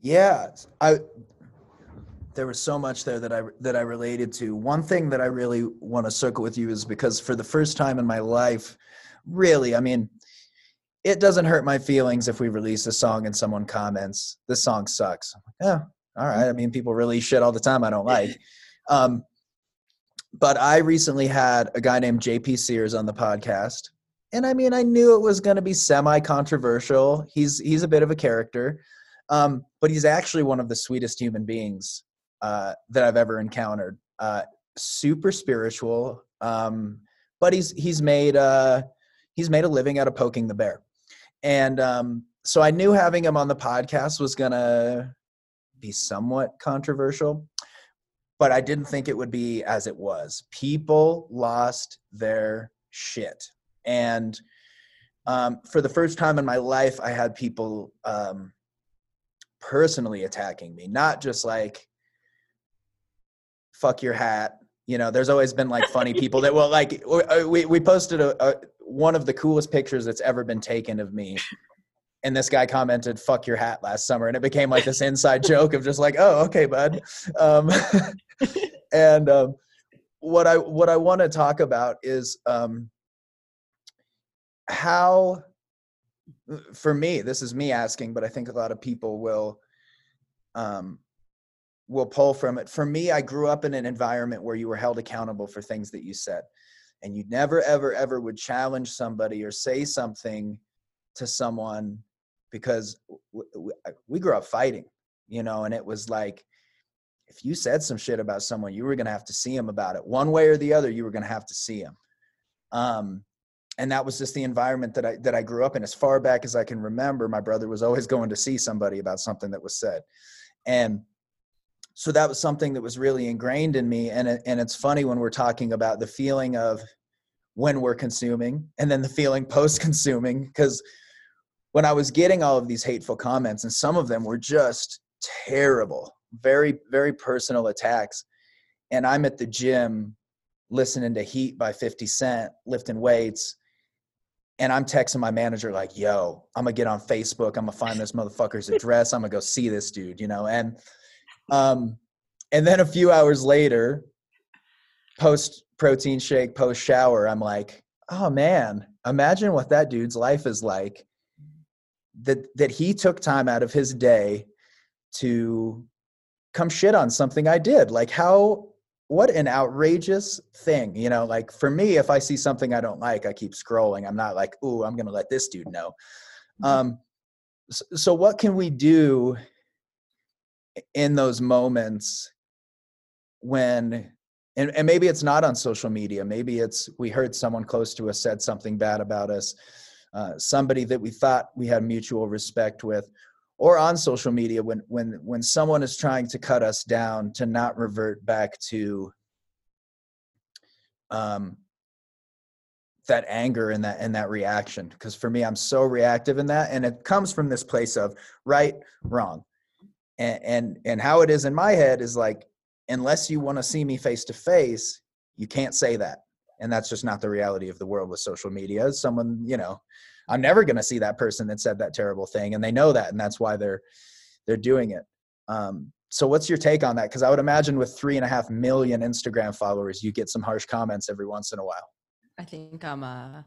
S1: Yeah, I there was so much there that I that I related to. One thing that I really want to circle with you is because for the first time in my life, really, I mean, it doesn't hurt my feelings if we release a song and someone comments, this song sucks. Yeah, all right. I mean, people release shit all the time I don't like. [laughs] Um, but I recently had a guy named JP Sears on the podcast. And I mean, I knew it was going to be semi controversial. He's, he's a bit of a character, um, but he's actually one of the sweetest human beings uh, that I've ever encountered. Uh, super spiritual, um, but he's, he's made, uh, he's made a living out of poking the bear and um, so I knew having him on the podcast was gonna be somewhat controversial, but I didn't think it would be as it was. People lost their shit, and um, for the first time in my life, I had people um, personally attacking me, not just like "fuck your hat." You know, there's always been like funny people that [laughs] will like. We we posted a, a one of the coolest pictures that's ever been taken of me. And this guy commented, fuck your hat last summer. And it became like this inside [laughs] joke of just like, oh, okay, bud. Um, [laughs] and um, what I what I want to talk about is um, how for me, this is me asking, but I think a lot of people will um, will pull from it. For me, I grew up in an environment where you were held accountable for things that you said and you never ever ever would challenge somebody or say something to someone because we grew up fighting you know and it was like if you said some shit about someone you were going to have to see him about it. One way or the other you were going to have to see him um, and that was just the environment that I that I grew up in. As far back as I can remember my brother was always going to see somebody about something that was said. And so that was something that was really ingrained in me and it, and it's funny when we're talking about the feeling of when we're consuming and then the feeling [laughs] post consuming because when i was getting all of these hateful comments and some of them were just terrible very very personal attacks and i'm at the gym listening to heat by 50 cent lifting weights and i'm texting my manager like yo i'm gonna get on facebook i'm gonna find this motherfucker's [laughs] address i'm gonna go see this dude you know and um, and then a few hours later, post protein shake, post shower, I'm like, oh man, imagine what that dude's life is like. That that he took time out of his day to come shit on something I did. Like how what an outrageous thing you know like for me if i see something i don't like i keep scrolling i'm not like ooh i'm gonna let this dude know mm-hmm. um so, so what can we do in those moments when and, and maybe it's not on social media maybe it's we heard someone close to us said something bad about us uh, somebody that we thought we had mutual respect with or on social media when when when someone is trying to cut us down to not revert back to um that anger and that and that reaction because for me i'm so reactive in that and it comes from this place of right wrong and and, and how it is in my head is like unless you want to see me face to face you can't say that. And that's just not the reality of the world with social media. Someone you know i'm never going to see that person that said that terrible thing and they know that and that's why they're they're doing it. Um, so what's your take on that? Because i would imagine with three and a half million instagram followers you get some harsh comments every once in a while.
S2: I think i'm uh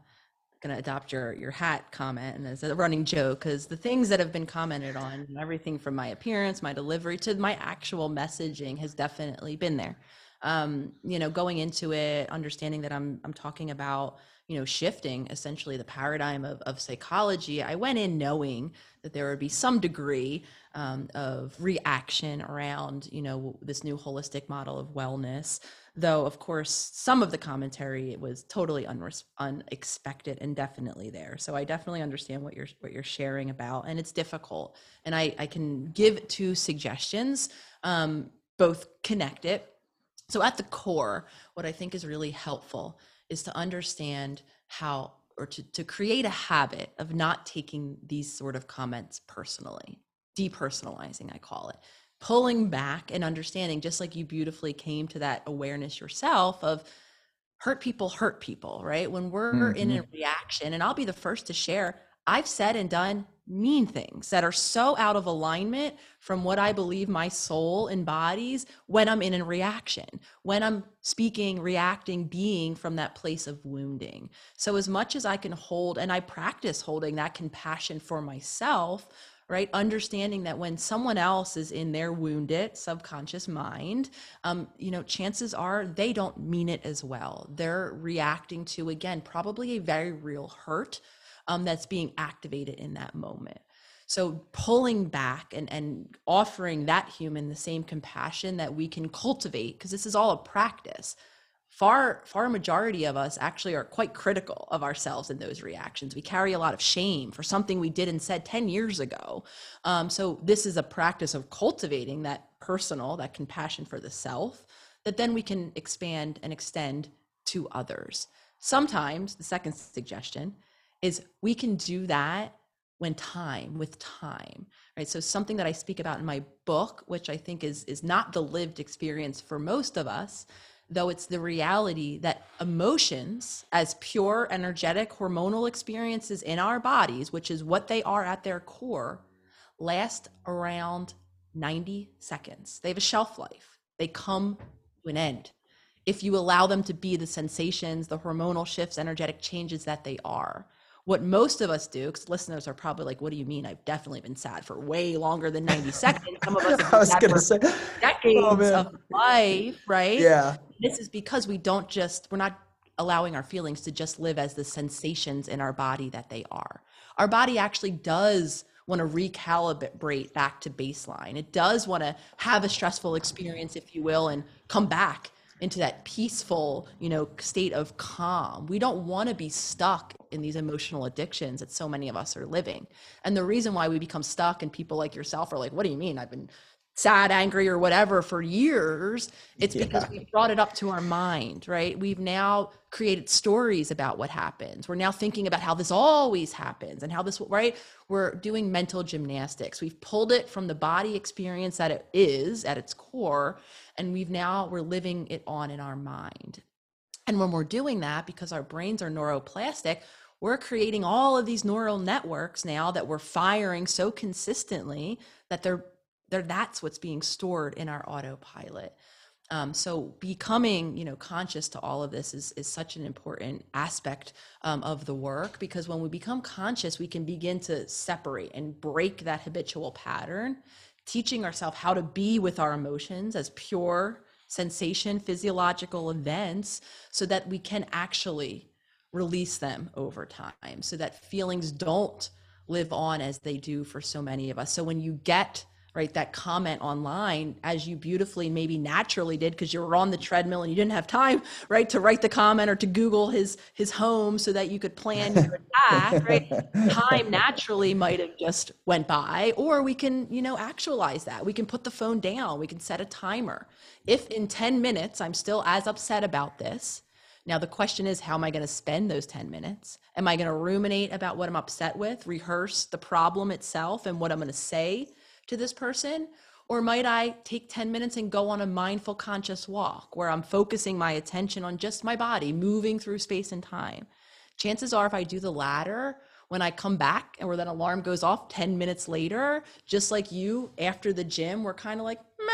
S2: going to adopt your your hat comment and as a running joke because the things that have been commented on everything from my appearance my delivery to my actual messaging has definitely been there. Um, you know, going into it, understanding that I'm I'm talking about you know shifting essentially the paradigm of, of psychology i went in knowing that there would be some degree um, of reaction around you know this new holistic model of wellness though of course some of the commentary was totally unexpected and definitely there. So i definitely understand what you're what you're sharing about and it's difficult. And i i can give two suggestions um, both connect it. So, at the core, what I think is really helpful is to understand how or to, to create a habit of not taking these sort of comments personally, depersonalizing, I call it, pulling back and understanding, just like you beautifully came to that awareness yourself of hurt people hurt people, right? When we're mm-hmm. in a reaction, and I'll be the first to share, I've said and done mean things that are so out of alignment from what I believe my soul embodies when I'm in a reaction, when I'm speaking, reacting, being from that place of wounding. So, as much as I can hold, and I practice holding that compassion for myself, right? Understanding that when someone else is in their wounded subconscious mind, um, you know, chances are they don't mean it as well. They're reacting to, again, probably a very real hurt um, that's being activated in that moment. So pulling back and, and offering that human the same compassion that we can cultivate, because this is all a practice. Far, far majority of us actually are quite critical of ourselves in those reactions. We carry a lot of shame for something we did and said 10 years ago. Um, so this is a practice of cultivating that personal, that compassion for the self, that then we can expand and extend to others. Sometimes, the second suggestion is we can do that when time with time right so something that i speak about in my book which i think is is not the lived experience for most of us though it's the reality that emotions as pure energetic hormonal experiences in our bodies which is what they are at their core last around 90 seconds they have a shelf life they come to an end if you allow them to be the sensations the hormonal shifts energetic changes that they are what most of us do, because listeners are probably like, "What do you mean? I've definitely been sad for way longer than ninety seconds." Some of us [laughs] have been sad for say, decades oh, of life, right?
S1: Yeah.
S2: This is because we don't just we're not allowing our feelings to just live as the sensations in our body that they are. Our body actually does want to recalibrate back to baseline. It does want to have a stressful experience, if you will, and come back into that peaceful, you know, state of calm. We don't want to be stuck in these emotional addictions that so many of us are living. And the reason why we become stuck and people like yourself are like, what do you mean? I've been sad, angry, or whatever for years, it's yeah. because we brought it up to our mind, right? We've now created stories about what happens. We're now thinking about how this always happens and how this, right? We're doing mental gymnastics. We've pulled it from the body experience that it is at its core, and we've now, we're living it on in our mind. And when we're doing that, because our brains are neuroplastic, we're creating all of these neural networks now that we're firing so consistently that they're there that's what's being stored in our autopilot. Um, so becoming you know conscious to all of this is, is such an important aspect um, of the work because when we become conscious we can begin to separate and break that habitual pattern teaching ourselves how to be with our emotions as pure sensation physiological events so that we can actually release them over time so that feelings don't live on as they do for so many of us. So when you get right that comment online as you beautifully maybe naturally did because you were on the treadmill and you didn't have time right to write the comment or to google his his home so that you could plan your [laughs] attack right? Time naturally might have just went by or we can you know actualize that. We can put the phone down. We can set a timer. If in 10 minutes i'm still as upset about this now, the question is, how am I going to spend those 10 minutes? Am I going to ruminate about what I'm upset with, rehearse the problem itself and what I'm going to say to this person? Or might I take 10 minutes and go on a mindful, conscious walk where I'm focusing my attention on just my body, moving through space and time? Chances are, if I do the latter, when I come back and where that alarm goes off 10 minutes later, just like you after the gym, we're kind of like, meh,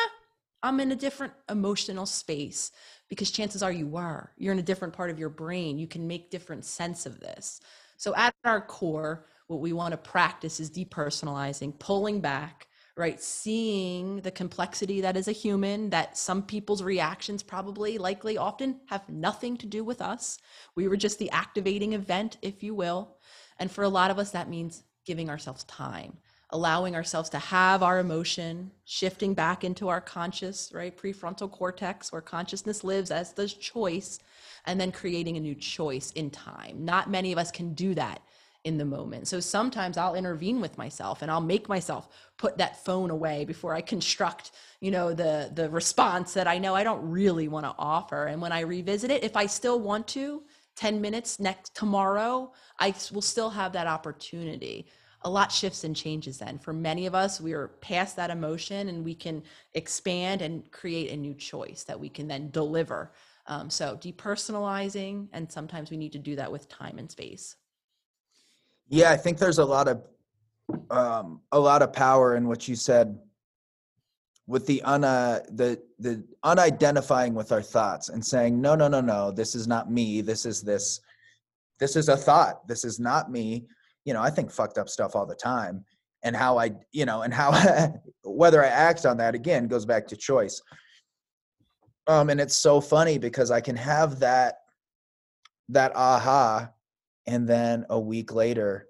S2: I'm in a different emotional space because chances are you were. You're in a different part of your brain. You can make different sense of this. So, at our core, what we want to practice is depersonalizing, pulling back, right? Seeing the complexity that is a human, that some people's reactions probably, likely, often have nothing to do with us. We were just the activating event, if you will. And for a lot of us, that means giving ourselves time, allowing ourselves to have our emotion, shifting back into our conscious, right? Prefrontal cortex, where consciousness lives as the choice, and then creating a new choice in time. Not many of us can do that in the moment. So sometimes I'll intervene with myself and I'll make myself put that phone away before I construct, you know, the the response that I know I don't really want to offer. And when I revisit it, if I still want to, 10 minutes next tomorrow, I will still have that opportunity. A lot shifts and changes then. For many of us, we are past that emotion and we can expand and create a new choice that we can then deliver. Um, so depersonalizing, and sometimes we need to do that with time and space.
S1: Yeah, I think there's a lot of um, a lot of power in what you said with the un uh, the the unidentifying with our thoughts and saying no no no no this is not me this is this this is a thought this is not me. You know i think fucked up stuff all the time and how i you know and how [laughs] whether i act on that again goes back to choice. Um and it's so funny because i can have that that aha and then a week later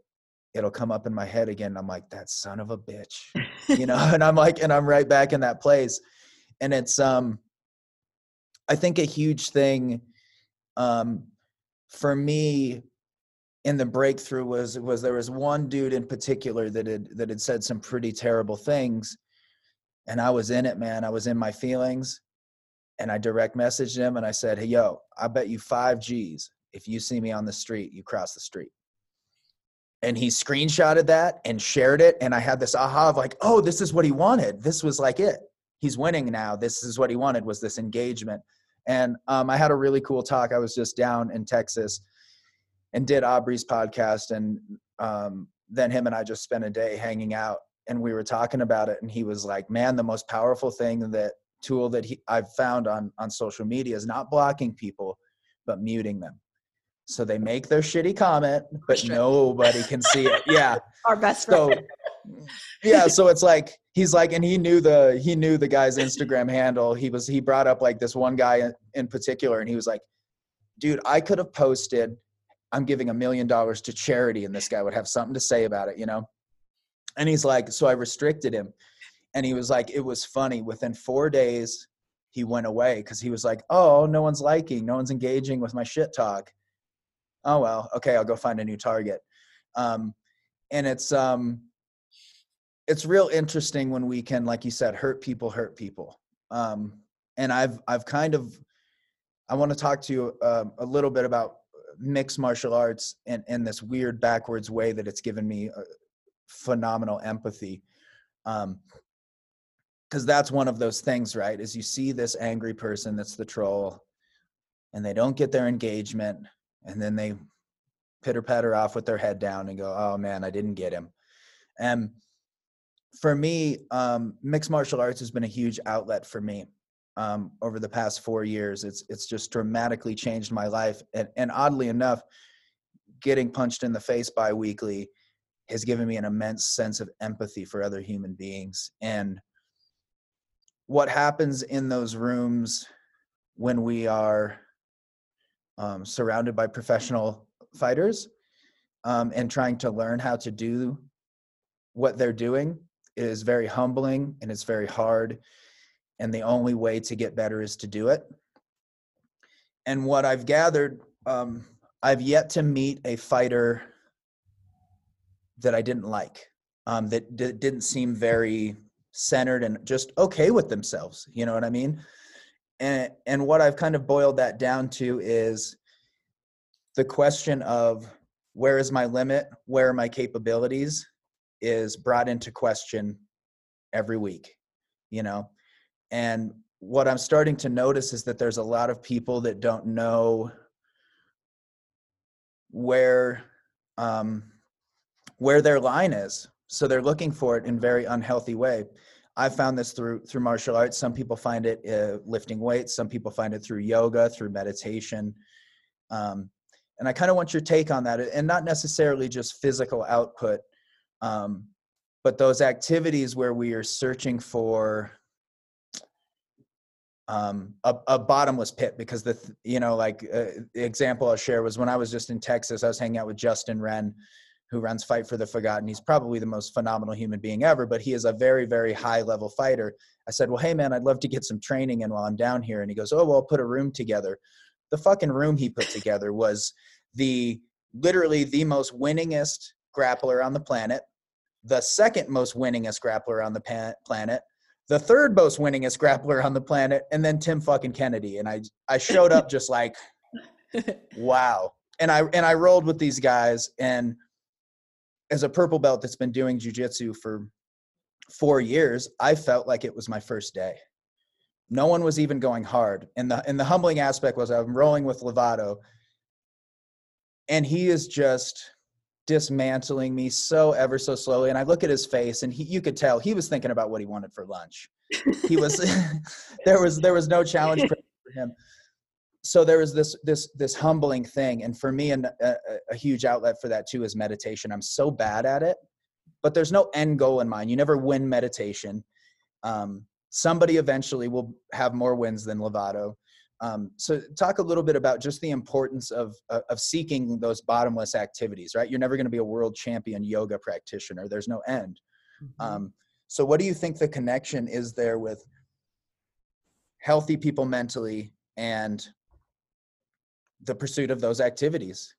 S1: it'll come up in my head again i'm like that son of a bitch [laughs] you know and i'm like and i'm right back in that place and it's um i think a huge thing um for me in the breakthrough was was there was one dude in particular that had that had said some pretty terrible things and i was in it man i was in my feelings and i direct messaged him and i said hey yo i bet you five g's if you see me on the street, you cross the street. And he screenshotted that and shared it. And I had this aha of like, oh, this is what he wanted. This was like it. He's winning now. This is what he wanted was this engagement. And um, I had a really cool talk. I was just down in Texas and did Aubrey's podcast. And um, then him and I just spent a day hanging out and we were talking about it. And he was like, man, the most powerful thing that tool that he, I've found on, on social media is not blocking people, but muting them so they make their shitty comment, but nobody can see it. [laughs] Yeah.
S2: Our best friend.
S1: So, yeah. [laughs] So it's like, he's like, and he knew the, he knew the guy's Instagram handle. He was, he brought up like this one guy in particular and he was like, dude, I could have posted, I'm giving a million dollars to charity and this guy would have something to say about it, you know? And he's like, so I restricted him. And he was like, it was funny. Within four days, he went away because he was like, oh, no one's liking, no one's engaging with my shit talk oh well okay i'll go find a new target. Um, and it's um it's real interesting when we can like you said hurt people hurt people. Um, and i've i've kind of i want to talk to you uh, a little bit about mixed martial arts and in this weird backwards way that it's given me phenomenal empathy. Um because that's one of those things right is you see this angry person that's the troll and they don't get their engagement and then they pitter patter off with their head down and go, "Oh man, I didn't get him." And for me, um, mixed martial arts has been a huge outlet for me um, over the past four years. It's it's just dramatically changed my life, and, and oddly enough, getting punched in the face bi-weekly has given me an immense sense of empathy for other human beings and what happens in those rooms when we are um, surrounded by professional fighters um, and trying to learn how to do what they're doing is very humbling and it's very hard and the only way to get better is to do it. And what i've gathered um, i've yet to meet a fighter that i didn't like um, that d- didn't seem very centered and just okay with themselves you know what i mean and and what i've kind of boiled that down to is the question of where is my limit where are my capabilities is brought into question every week you know? And what i'm starting to notice is that there's a lot of people that don't know where um, where their line is. So they're looking for it in very unhealthy way i found this through through martial arts. Some people find it uh, lifting weights. Some people find it through yoga through meditation. Um, and i kind of want your take on that and not necessarily just physical output um, but those activities where we are searching for um, a, a, bottomless pit because the you know like uh, the example I'll share was when I was just in Texas I was hanging out with Justin Wren who runs Fight for the Forgotten he's probably the most phenomenal human being ever but he is a very very high level fighter I said well hey man I'd love to get some training in while I'm down here and he goes oh well I'll put a room together the fucking room he put together was the literally the most winningest grappler on the planet the second most winningest grappler on the planet the third most winningest grappler on the planet, and then Tim fucking Kennedy. And I I showed up just like, [laughs] wow. And I and I rolled with these guys. And as a purple belt that's been doing jujitsu for four years, I felt like it was my first day. No one was even going hard. And the and the humbling aspect was I'm rolling with Lovato, and he is just dismantling me so ever so slowly and i look at his face and he, you could tell he was thinking about what he wanted for lunch he was [laughs] [laughs] there was there was no challenge for [laughs] him so there was this this this humbling thing and for me and a, a, huge outlet for that too is meditation i'm so bad at it but there's no end goal in mind you never win meditation um, somebody eventually will have more wins than lovato um, so talk a little bit about just the importance of, uh, of seeking those bottomless activities, right? You're never going to be a world champion yoga practitioner. There's no end. Mm-hmm. Um, so what do you think the connection is there with healthy people mentally and the pursuit of those activities?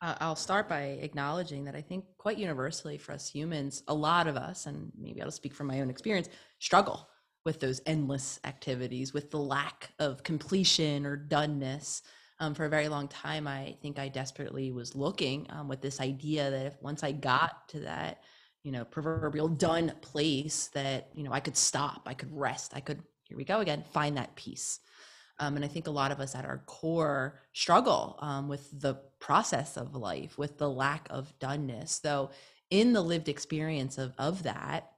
S2: I'll start by acknowledging that I think quite universally for us humans, a lot of us, and maybe I'll speak from my own experience, struggle with those endless activities, with the lack of completion or doneness. Um, for a very long time, I think I desperately was looking um, with this idea that if once I got to that, you know, proverbial done place, that you know I could stop, I could rest, I could here we go again, find that peace. Um, and I think a lot of us at our core struggle um, with the process of life, with the lack of doneness. Though in the lived experience of of that,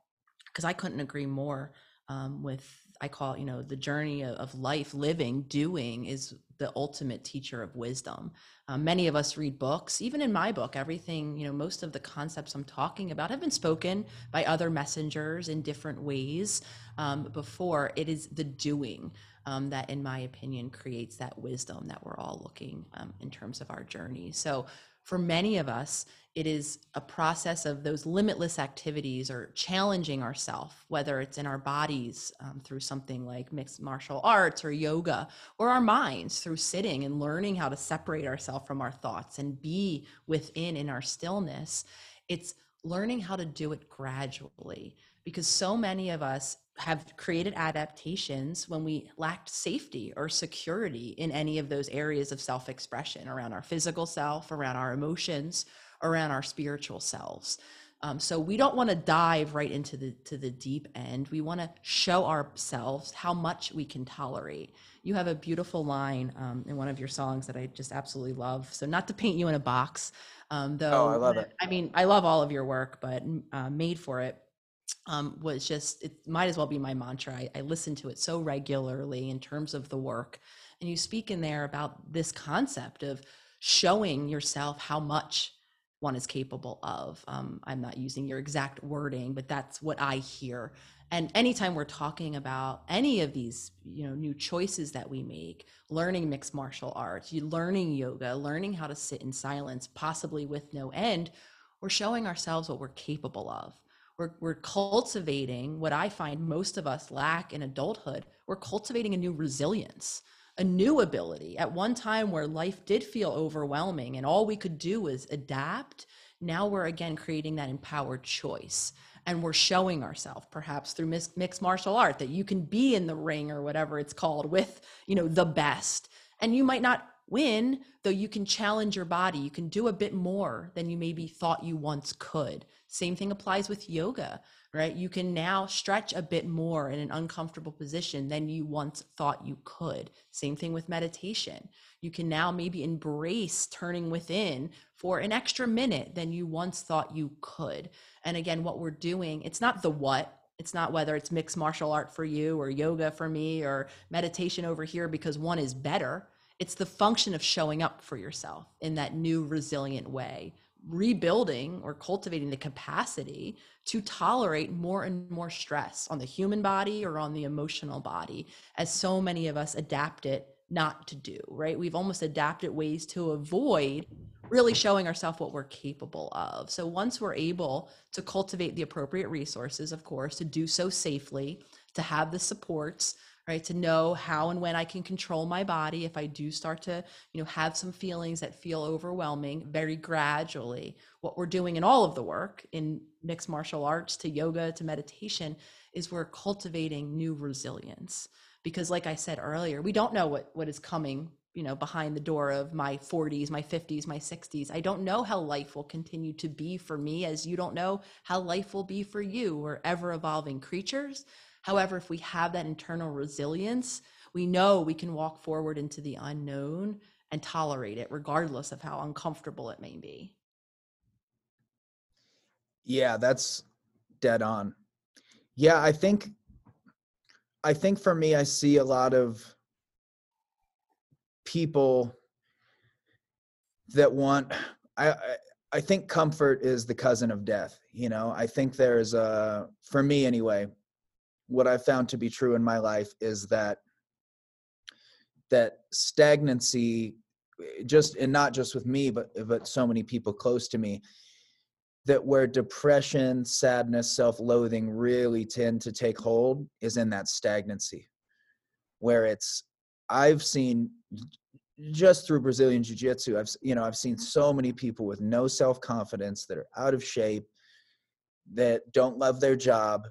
S2: because I couldn't agree more um, with I call you know the journey of life, living, doing is the ultimate teacher of wisdom. Um, many of us read books, even in my book, everything you know, most of the concepts I'm talking about have been spoken by other messengers in different ways um, before. It is the doing um, that, in my opinion, creates that wisdom that we're all looking um, in terms of our journey. So for many of us, it is a process of those limitless activities or challenging ourselves, whether it's in our bodies um, through something like mixed martial arts or yoga, or our minds through sitting and learning how to separate ourselves from our thoughts and be within in our stillness. It's learning how to do it gradually because so many of us have created adaptations when we lacked safety or security in any of those areas of self expression around our physical self, around our emotions, around our spiritual selves. Um, so we don't want to dive right into the to the deep end. We want to show ourselves how much we can tolerate. You have a beautiful line um, in one of your songs that I just absolutely love. So not to paint you in a box, um, though.
S1: Oh, I love it.
S2: I mean, I love all of your work, but uh, made for it um, was just it might as well be my mantra. I, I listen to it so regularly in terms of the work, and you speak in there about this concept of showing yourself how much one is capable of. Um, I'm not using your exact wording, but that's what I hear. and anytime we're talking about any of these you know new choices that we make learning mixed martial arts you learning yoga learning how to sit in silence possibly with no end we're showing ourselves what we're capable of we're, we're cultivating what i find most of us lack in adulthood. We're cultivating a new resilience a new ability. At one time where life did feel overwhelming and all we could do was adapt now we're again creating that empowered choice. And we're showing ourselves perhaps through mixed martial art that you can be in the ring or whatever it's called with you know the best. And you might not win though you can challenge your body. You can do a bit more than you maybe thought you once could same thing applies with yoga right you can now stretch a bit more in an uncomfortable position than you once thought you could same thing with meditation you can now maybe embrace turning within for an extra minute than you once thought you could. And again, what we're doing, it's not the what, it's not whether it's mixed martial art for you or yoga for me or meditation over here because one is better. It's the function of showing up for yourself in that new resilient way, rebuilding or cultivating the capacity to tolerate more and more stress on the human body or on the emotional body, as so many of us adapt it not to do, right? We've almost adapted ways to avoid really showing ourselves what we're capable of. So once we're able to cultivate the appropriate resources, of course, to do so safely, to have the supports, right, to know how and when I can control my body if I do start to, you know, have some feelings that feel overwhelming very gradually. What we're doing in all of the work in mixed martial arts to yoga to meditation is we're cultivating new resilience because like i said earlier we don't know what what is coming you know behind the door of my 40s my 50s my 60s i don't know how life will continue to be for me as you don't know how life will be for you we're ever evolving creatures however if we have that internal resilience we know we can walk forward into the unknown and tolerate it regardless of how uncomfortable it may be
S1: yeah that's dead on yeah i think I think for me, I see a lot of people that want. I, I think comfort is the cousin of death. You know, I think there's a for me anyway. What I've found to be true in my life is that that stagnancy eh, just and not just with me but eh, but so many people close to me that where depression, sadness, self-loathing really tend to take hold is in that stagnancy. Where it's I've seen just through Brazilian jiu-jitsu, I've you know, I've seen so many people with no self-confidence that are out of shape that don't love their job,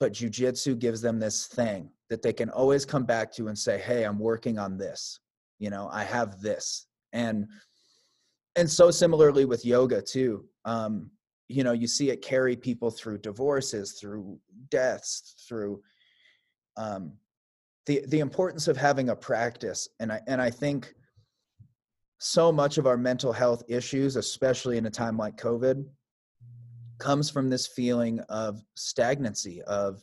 S1: but jiu-jitsu gives them this thing that they can always come back to and say, "Hey, I'm working on this." You know, I have this. And and so similarly with yoga too um, you know you see it carry people through divorces through deaths through um, the the importance of having a practice and i and i think so much of our mental health issues especially in a time like covid comes from this feeling of stagnancy of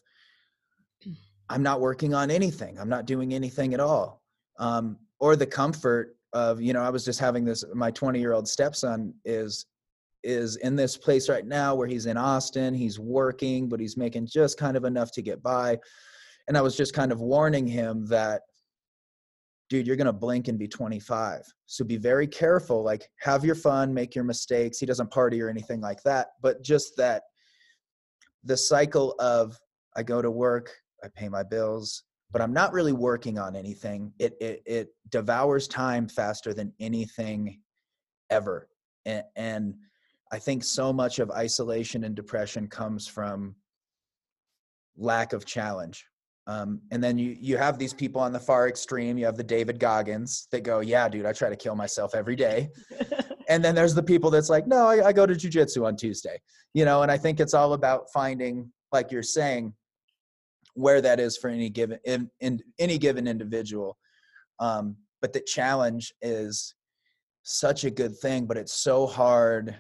S1: i'm not working on anything i'm not doing anything at all um, or the comfort of you know i was just having this my 20 year old stepson is is in this place right now where he's in Austin, he's working, but he's making just kind of enough to get by. And I was just kind of warning him that, dude, you're going to blink and be 25. So be very careful. Like, have your fun, make your mistakes. He doesn't party or anything like that, but just that the cycle of I go to work, I pay my bills, but I'm not really working on anything. It, it, it devours time faster than anything ever. and, and I think so much of isolation and depression comes from lack of challenge. Um, and then you you have these people on the far extreme. You have the David Goggins that go, "Yeah, dude, I try to kill myself every day." [laughs] and then there's the people that's like, "No, I, I go to jujitsu on Tuesday." You know, and I think it's all about finding, like you're saying, where that is for any given in, in any given individual. Um, but the challenge is such a good thing, but it's so hard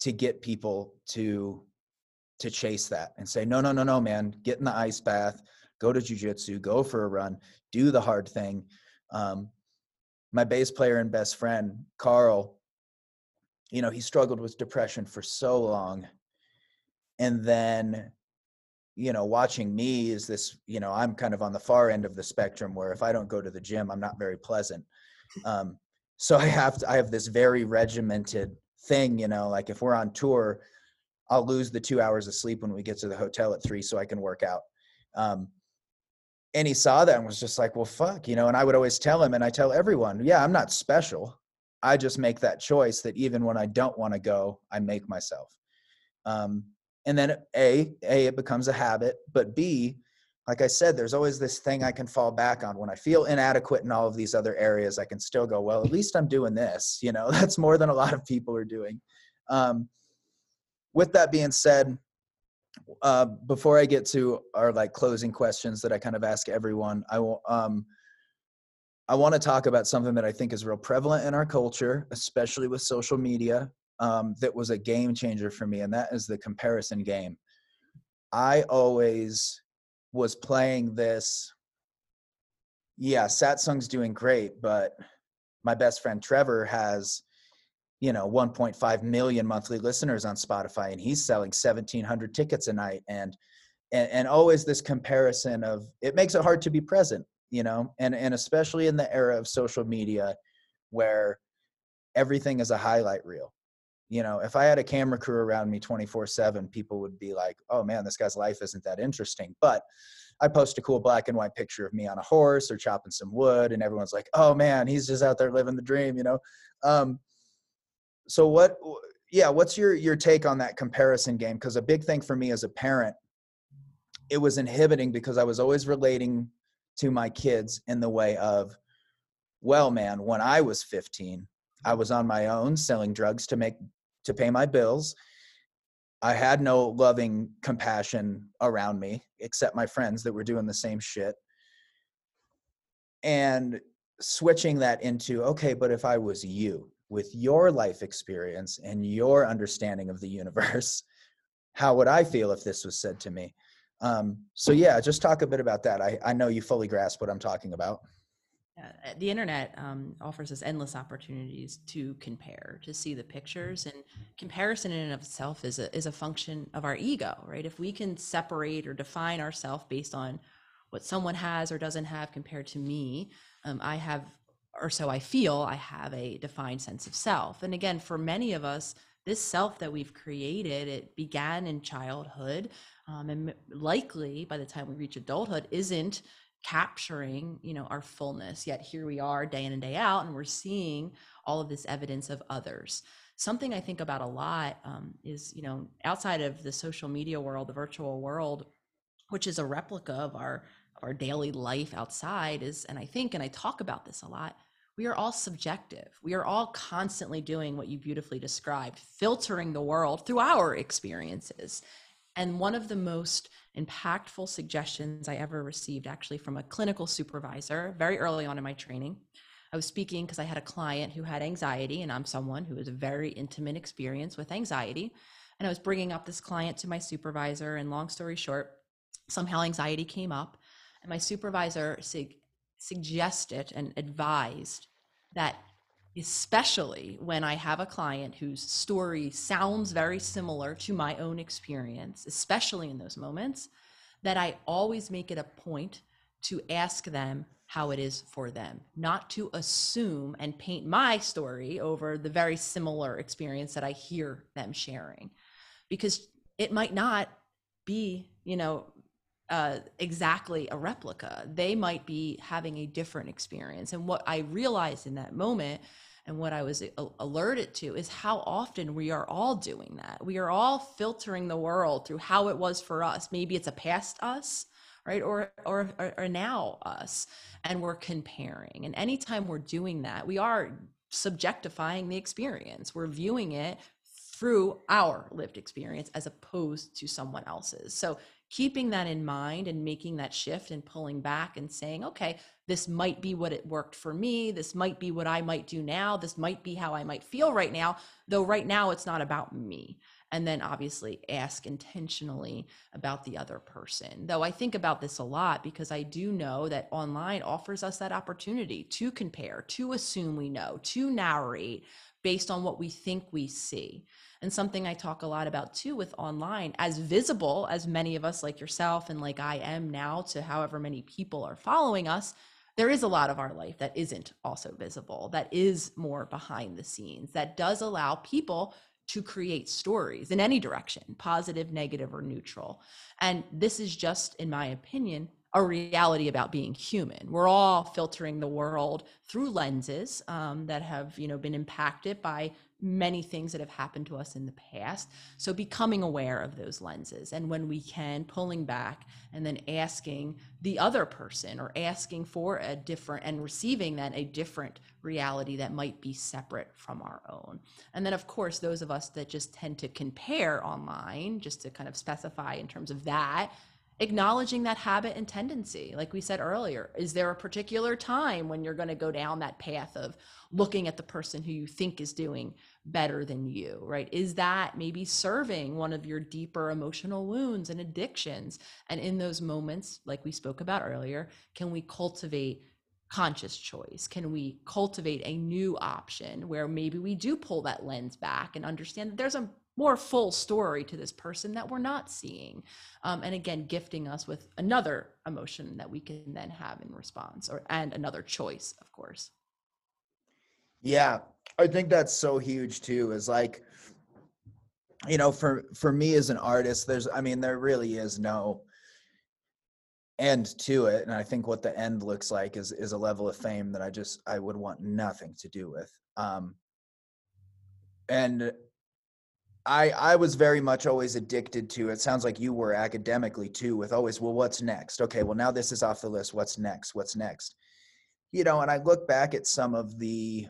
S1: to get people to to chase that and say no no no no man get in the ice bath go to jujitsu go for a run do the hard thing. Um, my bass player and best friend carl you know he struggled with depression for so long. And then you know watching me is this you know i'm kind of on the far end of the spectrum where if i don't go to the gym i'm not very pleasant. Um, so i have to, i have this very regimented thing you know like if we're on tour i'll lose the two hours of sleep when we get to the hotel at three so i can work out. Um, and he saw that and was just like well fuck you know and i would always tell him and i tell everyone yeah i'm not special. I just make that choice that even when i don't want to go i make myself. Um, and then a a it becomes a habit but b like i said there's always this thing i can fall back on. When i feel inadequate in all of these other areas i can still go well at least i'm doing this you know [laughs] that's more than a lot of people are doing. Um, with that being said uh, before i get to our like closing questions that i kind of ask everyone i will um, i want to talk about something that i think is real prevalent in our culture especially with social media um, that was a game changer for me, and that is the comparison game. I always was playing this. Yeah, Satsang's doing great, but my best friend Trevor has, you know, 1.5 million monthly listeners on Spotify, and he's selling 1,700 tickets a night, and and, and always this comparison of it makes it hard to be present, you know, and and especially in the era of social media, where everything is a highlight reel. You know if i had a camera crew around me 24 7 people would be like oh man this guy's life isn't that interesting. But i post a cool black and white picture of me on a horse or chopping some wood and everyone's like oh man he's just out there living the dream you know? Um, so what yeah what's your your take on that comparison game because a big thing for me as a parent it was inhibiting because i was always relating to my kids in the way of well man when i was 15 I was on my own selling drugs to make to pay my bills. I had no loving compassion around me except my friends that were doing the same shit. And switching that into, okay, but if I was you with your life experience and your understanding of the universe, [laughs] how would I feel if this was said to me? Um, so, yeah, just talk a bit about that. I, I know you fully grasp what I'm talking about.
S2: Uh, the internet um, offers us endless opportunities to compare, to see the pictures, and comparison in and of itself is a is a function of our ego, right? If we can separate or define ourselves based on what someone has or doesn't have compared to me, um, I have, or so I feel, I have a defined sense of self. And again, for many of us, this self that we've created, it began in childhood, um, and likely by the time we reach adulthood, isn't capturing you know our fullness yet here we are day in and day out and we're seeing all of this evidence of others something i think about a lot um, is you know outside of the social media world the virtual world which is a replica of our our daily life outside is and i think and i talk about this a lot we are all subjective we are all constantly doing what you beautifully described filtering the world through our experiences and one of the most impactful suggestions I ever received, actually, from a clinical supervisor very early on in my training. I was speaking because I had a client who had anxiety, and I'm someone who has a very intimate experience with anxiety. And I was bringing up this client to my supervisor, and long story short, somehow anxiety came up, and my supervisor su- suggested and advised that especially when I have a client whose story sounds very similar to my own experience, especially in those moments, that I always make it a point to ask them how it is for them, not to assume and paint my story over the very similar experience that I hear them sharing. Because it might not be, you know, uh, exactly a replica. They might be having a different experience. And what I realized in that moment and what I was alerted to is how often we are all doing that. We are all filtering the world through how it was for us. Maybe it's a past us, right? Or, or, or, or now us. And we're comparing. And anytime we're doing that, we are subjectifying the experience. We're viewing it through our lived experience as opposed to someone else's. So keeping that in mind and making that shift and pulling back and saying, okay, this might be what it worked for me. This might be what I might do now. This might be how I might feel right now, though right now it's not about me. And then obviously ask intentionally about the other person. Though I think about this a lot because I do know that online offers us that opportunity to compare, to assume we know, to narrate based on what we think we see. And something I talk a lot about too with online, as visible as many of us, like yourself and like I am now, to however many people are following us, there is a lot of our life that isn't also visible, that is more behind the scenes, that does allow people to create stories in any direction, positive, negative, or neutral. And this is just, in my opinion, a reality about being human. We're all filtering the world through lenses um, that have, you know, been impacted by many things that have happened to us in the past. So becoming aware of those lenses and when we can pulling back and then asking the other person or asking for a different and receiving then a different reality that might be separate from our own. And then of course those of us that just tend to compare online just to kind of specify in terms of that acknowledging that habit and tendency like we said earlier is there a particular time when you're going to go down that path of looking at the person who you think is doing better than you, right? Is that maybe serving one of your deeper emotional wounds and addictions? And in those moments, like we spoke about earlier, can we cultivate conscious choice? Can we cultivate a new option where maybe we do pull that lens back and understand that there's a more full story to this person that we're not seeing? Um, and again, gifting us with another emotion that we can then have in response or and another choice, of course.
S1: Yeah, I think that's so huge too. Is like, you know, for for me as an artist, there's, I mean, there really is no end to it, and I think what the end looks like is is a level of fame that I just I would want nothing to do with. Um, and I I was very much always addicted to. It sounds like you were academically too, with always, well, what's next? Okay, well now this is off the list. What's next? What's next? You know, and I look back at some of the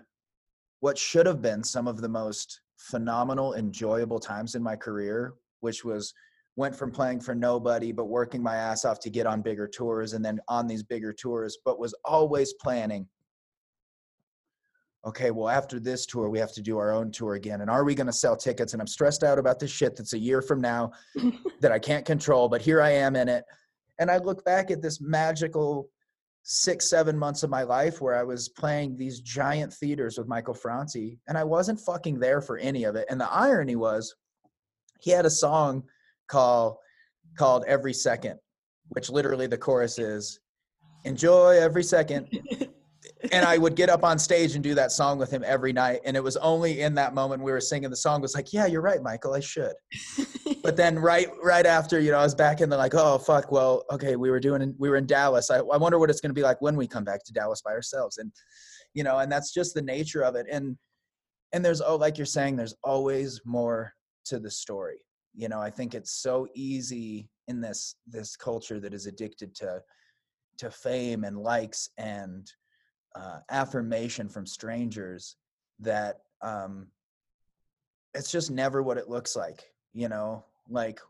S1: what should have been some of the most phenomenal, enjoyable times in my career, which was went from playing for nobody but working my ass off to get on bigger tours and then on these bigger tours, but was always planning. Okay, well, after this tour, we have to do our own tour again. And are we going to sell tickets? And I'm stressed out about this shit that's a year from now [laughs] that I can't control, but here I am in it. And I look back at this magical six, seven months of my life where I was playing these giant theaters with Michael Franti, and I wasn't fucking there for any of it. And the irony was, he had a song called called Every Second, which literally the chorus is enjoy every second. and I would get up on stage and do that song with him every night. And it was only in that moment we were singing the song was like, yeah, you're right, Michael, I should [laughs] but then right right after you know i was back in the like oh fuck well okay we were doing we were in dallas. I, I wonder what it's going to be like when we come back to dallas by ourselves. And you know and that's just the nature of it. And and there's oh like you're saying there's always more to the story. You know i think it's so easy in this this culture that is addicted to to fame and likes and uh, affirmation from strangers that um it's just never what it looks like you know like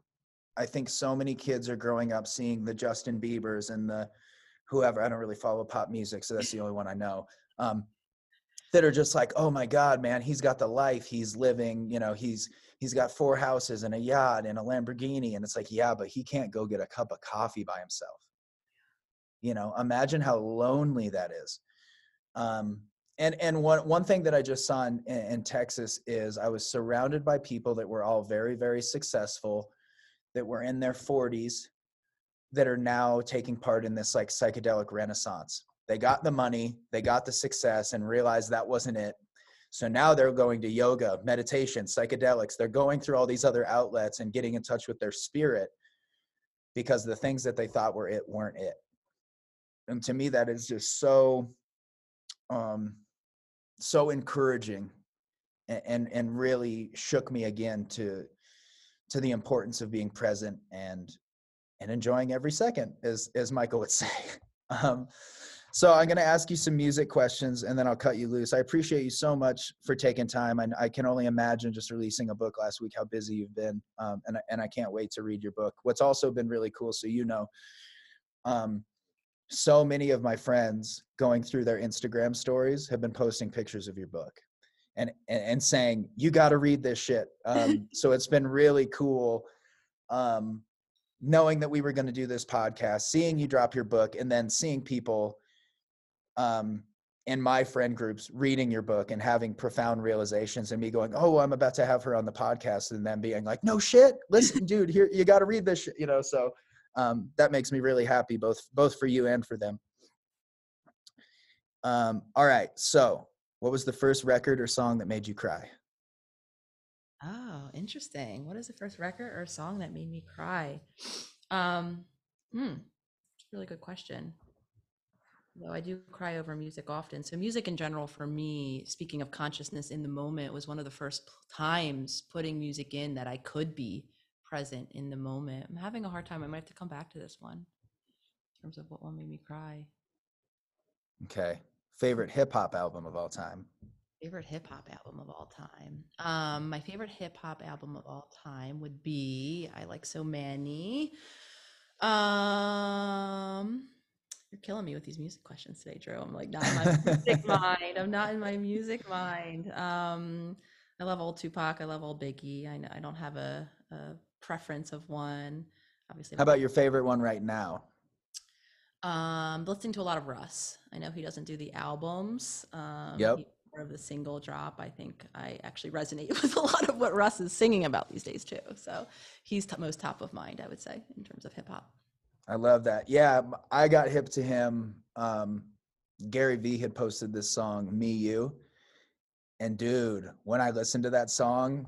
S1: I think so many kids are growing up seeing the Justin Biebers and the whoever I don't really follow pop music, so that's the only one I know. Um, that are just like, oh my God, man, he's got the life he's living. You know, he's he's got four houses and a yacht and a Lamborghini, and it's like, yeah, but he can't go get a cup of coffee by himself. You know, imagine how lonely that is. Um, and and one one thing that I just saw in, in Texas is I was surrounded by people that were all very very successful, that were in their 40s, that are now taking part in this like psychedelic renaissance. They got the money, they got the success, and realized that wasn't it. So now they're going to yoga, meditation, psychedelics. They're going through all these other outlets and getting in touch with their spirit because the things that they thought were it weren't it. And to me, that is just so um, so encouraging and, and, and really shook me again to to the importance of being present and and enjoying every second as as michael would [laughs] say. Um, so i'm going to ask you some music questions and then i'll cut you loose. I appreciate you so much for taking time and i can only imagine just releasing a book last week how busy you've been um, and, and i can't wait to read your book. What's also been really cool so you know um, so many of my friends going through their Instagram stories have been posting pictures of your book. and and, and saying you got to read this shit. Um, [laughs] so it's been really cool. Um, knowing that we were going to do this podcast, seeing you drop your book, and then seeing people um, in my friend groups reading your book and having profound realizations, and me going, "Oh, I'm about to have her on the podcast," and then being like, "No shit, listen, dude, here you got to read this," shit, you know. So um, that makes me really happy, both both for you and for them. Um, all right, so what was the first record or song that made you cry?
S2: Oh, interesting. What is the first record or song that made me cry? Um, hmm, really good question. Though I do cry over music often. So music in general for me, speaking of consciousness in the moment, was one of the first times putting music in that I could be present in the moment. I'm having a hard time. I might have to come back to this one in terms of what one made me cry.
S1: Okay. Favorite hip hop album of all time?
S2: Favorite hip hop album of all time. Um, my favorite hip hop album of all time would be I Like So Many. Um, you're killing me with these music questions today, Drew. I'm like not in my music [laughs] mind. I'm not in my music mind. Um, I love old Tupac. I love old Biggie. I I don't have a, a preference of one. Obviously,
S1: How about your favorite one right now?
S2: um, listening to a lot of Russ. I know he doesn't do the albums. Um,
S1: Yep.
S2: more of the single drop. I think I actually resonate [laughs] with a lot of what Russ is singing about these days too. So he's t- most top of mind, I would say, in terms of hip hop.
S1: I love that. Yeah, I got hip to him. Um, Gary Vee had posted this song, Me You. And dude, when I listened to that song,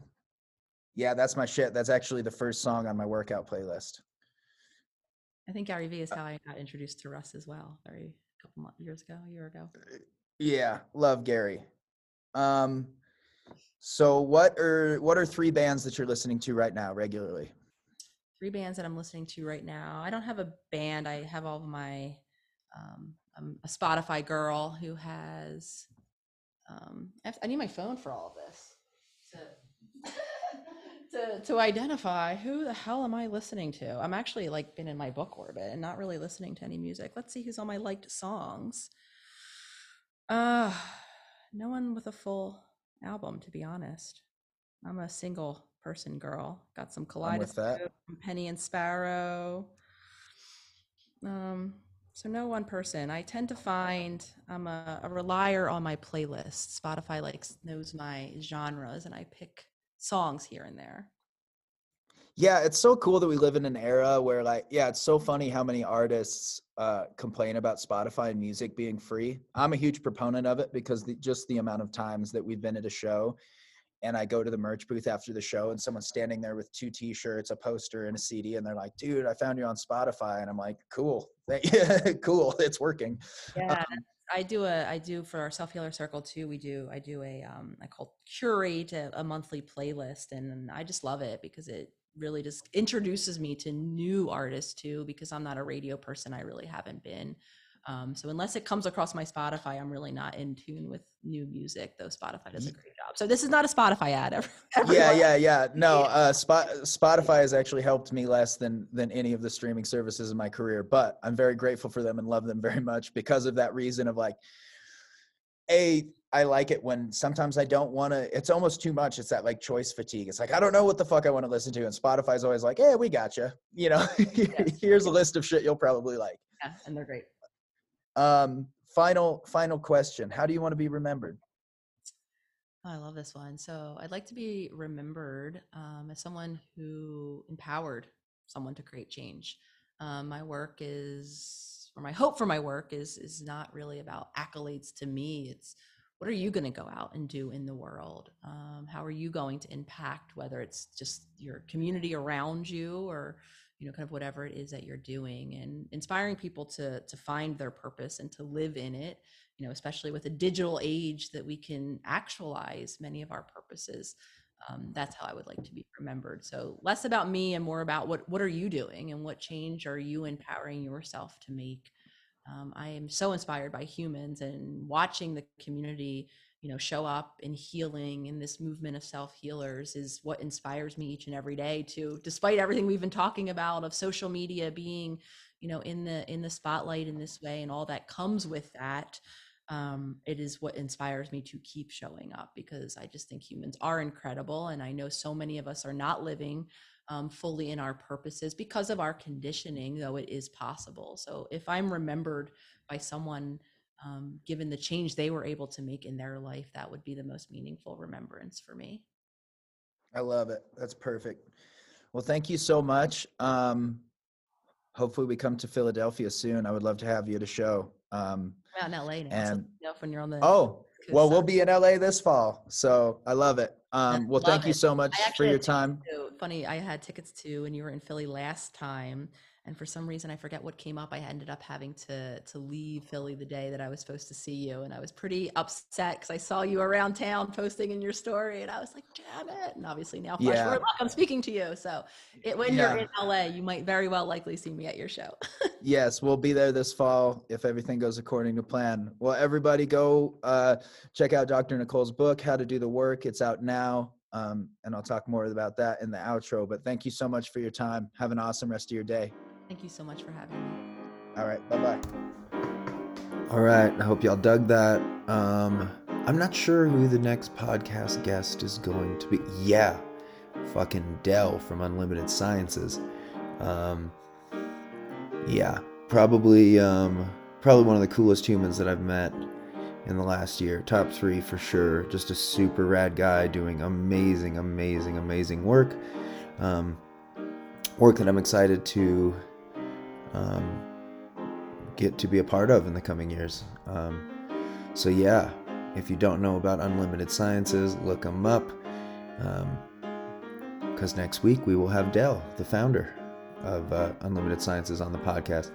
S1: yeah, that's my shit. That's actually the first song on my workout playlist.
S2: I think Gary Vee is how I got introduced to Russ as well, very a couple months, years ago, a year ago.
S1: Yeah, love Gary. Um, so what are what are three bands that you're listening to right now regularly?
S2: three bands that I'm listening to right now. I don't have a band. I have all of my. Um, I'm a Spotify girl who has. Um, I, have- I need my phone for all of this. To, to identify who the hell am I listening to? I'm actually like been in my book orbit and not really listening to any music. Let's see who's on my liked songs. Uh no one with a full album, to be honest. I'm a single person girl. Got some
S1: I'm with that.
S2: Kaleidoscope, Penny and Sparrow. Um, so no one person. I tend to find I'm a, a relier on my playlist. Spotify likes knows my genres, and I pick songs here and there.
S1: Yeah, it's so cool that we live in an era where like yeah, it's so funny how many artists uh complain about Spotify and music being free. I'm a huge proponent of it because the, just the amount of times that we've been at a show and I go to the merch booth after the show and someone's standing there with two t-shirts, a poster and a CD and they're like, "Dude, I found you on Spotify." And I'm like, "Cool. [laughs] [laughs] Cool. It's working."
S2: Yeah, I do a I do for our self healer circle too. We do I do a um I call curate a, a monthly playlist, and I just love it because it really just introduces me to new artists too. Because I'm not a radio person, I really haven't been. Um, so unless it comes across my Spotify, I'm really not in tune with new music. Though Spotify does a great job. So this is not a Spotify ad. [laughs] ev-
S1: yeah yeah yeah no uh spot spotify has actually helped me less than than any of the streaming services in my career but i'm very grateful for them and love them [laughs] very much because of that reason of like a i like it when sometimes i don't want to it's almost too much it's that like choice fatigue it's like i don't know what the fuck i want to listen to and spotify's always like hey we got you you know [laughs] here's a list of shit you'll probably like
S2: Yeah, and they're great.
S1: Um final final question how do you want to be remembered
S2: Oh, I love this one. So I'd like to be remembered um, as someone who empowered someone to create change. Um, my work is, or my hope for my work is, is not really about accolades to me. It's what are you going to go out and do in the world? Um, how are you going to impact whether it's just your community around you or you know kind of whatever it is that you're doing and inspiring people to to find their purpose and to live in it you know, especially with a digital age that we can actualize many of our purposes. Um, that's how I would like to be remembered. So less about me and more about what what are you doing and what change are you empowering yourself to make. Um, I am so inspired by humans and watching the community, you know, show up in healing in this movement of self healers is what inspires me each and every day. To despite everything we've been talking about of social media being, you know, in the in the spotlight in this way and all that comes with that um, it is what inspires me to keep showing up because I just think humans are incredible. And I know so many of us are not living um, fully in our purposes because of our conditioning, though it is possible. So if I'm remembered by someone, um, given the change they were able to make in their life, that would be the most meaningful remembrance for me.
S1: I love it. That's perfect. Well, thank you so much. Um, hopefully, we come to Philadelphia soon. I would love to have you at a show. Um,
S2: out in LA now,
S1: and
S2: so when you're on the
S1: oh, well, we'll be in LA this fall, so I love it. Um, well, thank you so much for your time.
S2: Funny, I had tickets to when you were in Philly last time, and for some reason I forget what came up. I ended up having to to leave Philly the day that I was supposed to see you, and I was pretty upset because I saw you around town posting in your story, and I was like, "Damn it!" And obviously now, flash
S1: Yeah.
S2: I'm speaking to you. So it, when
S1: Yeah.
S2: you're in LA, you might very well likely see me at your show. [laughs]
S1: Yes, we'll be there this fall if everything goes according to plan. Well, everybody go uh, check out Dr. Nicole's book, How to Do the Work. It's out now. Um, and I'll talk more about that in the outro. But thank you so much for your time. Have an awesome rest of your day.
S2: Thank you so much for having me.
S1: All right. Bye bye.
S3: All right. I hope y'all dug that. Um, I'm not sure who the next podcast guest is going to be. Yeah, fucking Dell from Unlimited Sciences. Um, yeah, probably, um, probably one of the coolest humans that I've met in the last year. Top three for sure. Just a super rad guy doing amazing, amazing, amazing work. Um, work that I'm excited to um, get to be a part of in the coming years. Um, so yeah, if you don't know about Unlimited Sciences, look them up. Because next week we will have Dell, the founder of uh, Unlimited Sciences, on the podcast.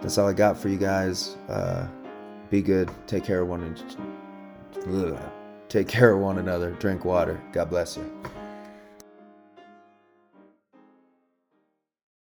S3: That's all I got for you guys. Uh, be good. Take care of one. Another. Take care of one another. Drink water. God bless you.